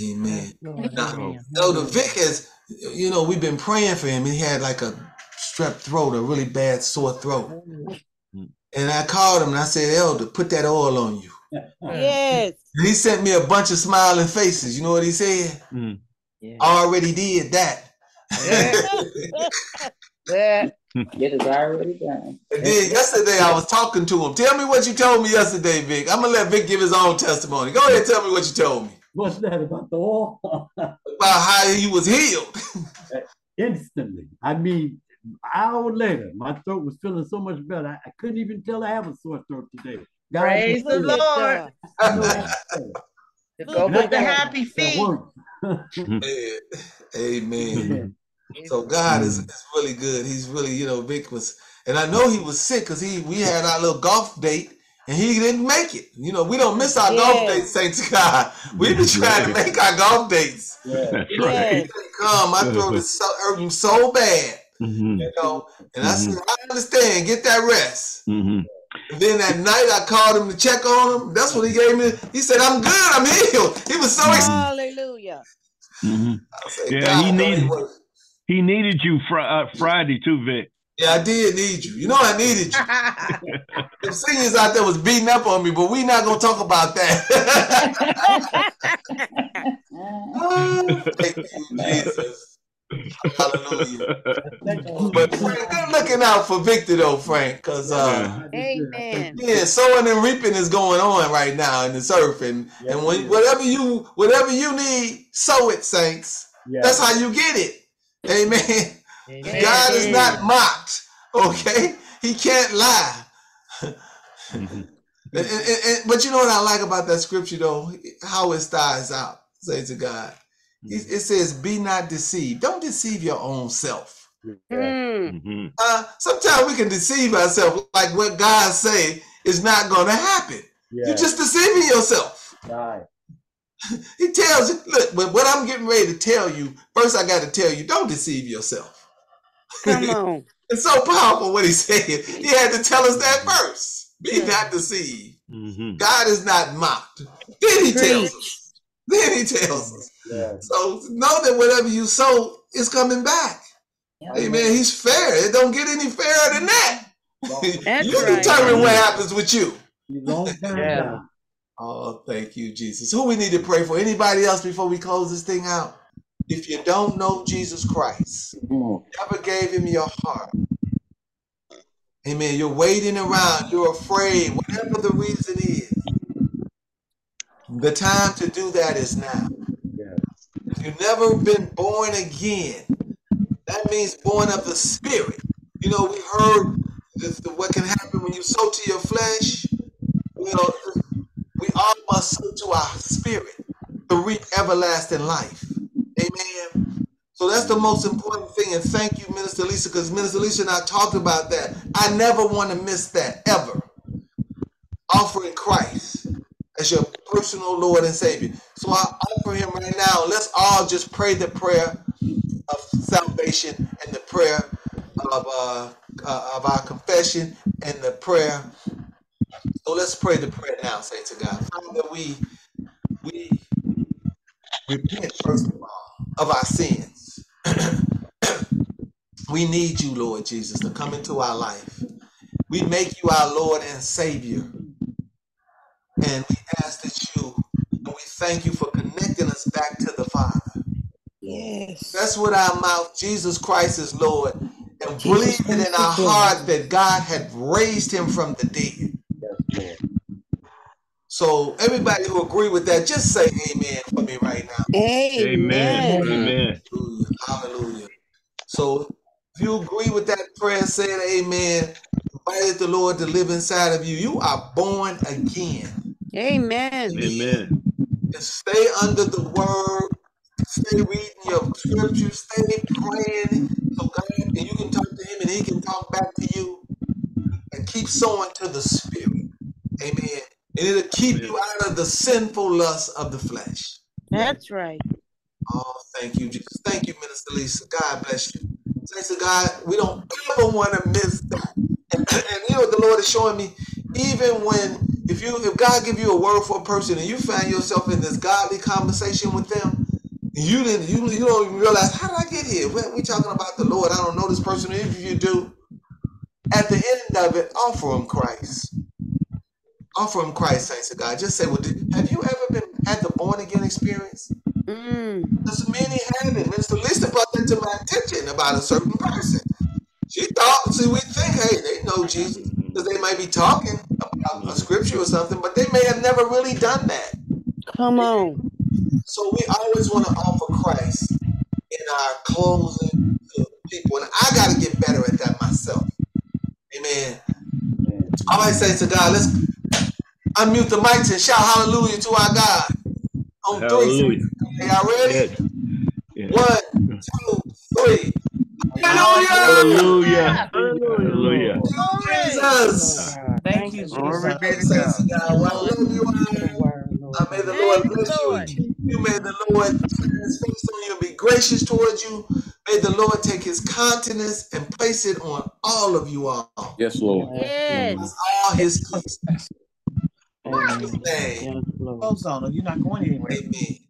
[SPEAKER 1] Amen.
[SPEAKER 7] Lord.
[SPEAKER 1] Now,
[SPEAKER 8] Amen.
[SPEAKER 1] no, the Vic is, you know, we've been praying for him. He had like a strep throat, a really bad sore throat. And I called him and I said, Elder, put that oil on you.
[SPEAKER 2] Yes.
[SPEAKER 1] And he sent me a bunch of smiling faces. You know what he said?
[SPEAKER 6] Mm.
[SPEAKER 8] Yeah.
[SPEAKER 1] I already did that.
[SPEAKER 7] Yeah.
[SPEAKER 4] It is already done.
[SPEAKER 1] And then yesterday I was talking to him. Tell me what you told me yesterday, Vic. I'm gonna let Vic give his own testimony. Go ahead, tell me what you told me
[SPEAKER 5] What's that about the oil?
[SPEAKER 1] about how he was healed.
[SPEAKER 5] Instantly. I mean, hour later, my throat was feeling so much better. I, I couldn't even tell I have a sore throat today. God
[SPEAKER 7] Praise the Lord.
[SPEAKER 2] God.
[SPEAKER 7] go
[SPEAKER 2] Look
[SPEAKER 7] with
[SPEAKER 2] at
[SPEAKER 7] the happy feet.
[SPEAKER 1] Amen. So God is, mm. is really good. He's really, you know, Vic was, and I know he was sick because he we had our little golf date and he didn't make it. You know, we don't miss our golf dates, thanks to God. We've been trying to make our golf dates.
[SPEAKER 5] Yeah.
[SPEAKER 6] That's
[SPEAKER 1] He
[SPEAKER 6] right.
[SPEAKER 2] Yes.
[SPEAKER 1] couldn't come. My throat is so hurting so bad,
[SPEAKER 6] Mhm.
[SPEAKER 1] you know. And I said, I understand. Get that rest.
[SPEAKER 6] Mhm.
[SPEAKER 1] And then that night I called him to check on him. That's what he gave me. He said, I'm good. I'm healed. He was so excited.
[SPEAKER 2] Hallelujah.
[SPEAKER 6] Mhm.
[SPEAKER 1] I said,
[SPEAKER 6] Yeah,
[SPEAKER 1] God,
[SPEAKER 6] he needed-
[SPEAKER 1] works."
[SPEAKER 6] He needed you fr- uh, Friday too, Vic.
[SPEAKER 1] Yeah, I did need you. You know I needed you. The seniors out there was beating up on me, but we not gonna talk about that. Thank you, Jesus. Hallelujah. But Frank, good looking out for Victor though, Frank, because uh
[SPEAKER 2] Amen.
[SPEAKER 1] yeah, sowing and reaping is going on right now in this earth. And and when, whatever you whatever you need, sow it, saints.
[SPEAKER 5] Yeah.
[SPEAKER 1] That's how you get it. Amen.
[SPEAKER 7] Amen.
[SPEAKER 1] God is not mocked. Okay? He can't lie. And- and- and- but you know what I like about that scripture though? How it starts out. Say to God. It it says, be not deceived. Don't deceive your own self.
[SPEAKER 2] Mm.
[SPEAKER 6] Mhm.
[SPEAKER 1] Uh, sometimes we can deceive ourselves like what God say is not gonna happen.
[SPEAKER 5] Yeah.
[SPEAKER 1] You're just deceiving yourself.
[SPEAKER 5] right.
[SPEAKER 1] He tells you, look, but what I'm getting ready to tell you, first I gotta tell you, don't deceive yourself.
[SPEAKER 2] Come on.
[SPEAKER 1] It's so powerful what he said. He had to tell us that first. Be not deceived.
[SPEAKER 6] Mhm.
[SPEAKER 1] God is not mocked. Then he tells us. Then he tells us.
[SPEAKER 5] Yeah.
[SPEAKER 1] So know that whatever you sow is coming back. Amen. He's fair. It don't get any fairer than that.
[SPEAKER 2] That's
[SPEAKER 1] you
[SPEAKER 2] right.
[SPEAKER 1] determine what happens with you.
[SPEAKER 5] He's long time
[SPEAKER 7] Yeah.
[SPEAKER 1] Oh, thank you, Jesus. Who we need to pray for? Anybody else before we close this thing out? If you don't know Jesus Christ,
[SPEAKER 4] Mm.
[SPEAKER 1] never gave him your heart. Amen. You're waiting around. You're afraid, whatever the reason is. The time to do that is now.
[SPEAKER 5] Yeah.
[SPEAKER 1] If you've never been born again, that means born of the Spirit. You know, we heard the, what can happen when you sow to your flesh. You know, we all must sow to our spirit to reap everlasting life. So that's the most important thing. And thank you, Minister Lisa, because Minister Lisa and I talked about that. I never want to miss that ever. offering Christ as your personal Lord and Savior. So I offer him right now. Let's all just pray the prayer of salvation and the prayer of uh, uh, of our confession and the prayer. So let's pray the prayer now. Say to God, Father, we we repent first of all of our sins. we need you, Lord Jesus, to come into our life. We make you our Lord and Savior. And we ask that you, and we thank you for connecting us back to the Father.
[SPEAKER 2] Yes.
[SPEAKER 1] That's with our mouth, Jesus Christ is Lord, and
[SPEAKER 2] Jesus
[SPEAKER 1] believe it in our heart that God had raised him from the dead.
[SPEAKER 5] Yes, Lord.
[SPEAKER 1] So everybody who agree with that, just say amen for me right now.
[SPEAKER 6] Amen.
[SPEAKER 2] Amen.
[SPEAKER 6] Amen.
[SPEAKER 1] Hallelujah. Hallelujah. So if you agree with that prayer, say it, amen. Invite the Lord to live inside of you. You are born again.
[SPEAKER 2] Amen.
[SPEAKER 6] Amen.
[SPEAKER 1] Just stay under the word. Stay reading your scriptures. Stay praying. So God, and you can talk to him and he can talk back to you. And keep sowing to the spirit. Amen. And it'll keep
[SPEAKER 6] Amen.
[SPEAKER 1] you out of the sinful lust of the flesh.
[SPEAKER 2] That's right.
[SPEAKER 1] Oh, thank you, Jesus. Thank you, Minister Lisa. God bless you. Thanks to God, we don't ever want to miss that. And, and you know what the Lord is showing me? Even when if you if God give you a word for a person and you find yourself in this godly conversation with them, you didn't you, you don't even realize how did I get here? When we talking about the Lord, I don't know this person. If you do, at the end of it, offer him Christ. Offer him Christ, thanks to God. Just say, well, did, have you ever been had the born again experience?
[SPEAKER 2] Mm.
[SPEAKER 1] Because many haven't. Minister Lisa brought that to my attention about a certain person. She thought, see, we think, hey, they know Jesus because they might be talking about a scripture or something, but they may have never really done that.
[SPEAKER 2] Come on.
[SPEAKER 1] So we always want to offer Christ in our closing to people. And I got to get better at that myself. Amen. All right, say to God, let's unmute the mics and shout hallelujah to our God. On three.
[SPEAKER 6] Hallelujah.
[SPEAKER 1] Are y'all ready?
[SPEAKER 6] Yes. Yes.
[SPEAKER 1] One, two, three.
[SPEAKER 6] Hallelujah.
[SPEAKER 1] Hallelujah!
[SPEAKER 6] Hallelujah.
[SPEAKER 1] Jesus!
[SPEAKER 8] Thank you,
[SPEAKER 7] you,
[SPEAKER 8] Jesus.
[SPEAKER 7] Glory be to
[SPEAKER 1] Saints
[SPEAKER 7] God.
[SPEAKER 1] of God, well, I love you
[SPEAKER 8] For
[SPEAKER 1] all.
[SPEAKER 8] the word, Lord.
[SPEAKER 1] Uh, may the Lord
[SPEAKER 2] you,
[SPEAKER 1] bless you
[SPEAKER 2] Lord.
[SPEAKER 1] and keep you. May the Lord turn his face on you and be gracious towards you. May the Lord take his countenance and place it on all of you all.
[SPEAKER 3] Yes, Lord.
[SPEAKER 2] Yes.
[SPEAKER 1] All his keys.
[SPEAKER 8] Amen.
[SPEAKER 1] his name.
[SPEAKER 8] Yes, Lord.
[SPEAKER 7] Close on her. You're not going anywhere.
[SPEAKER 1] Amen.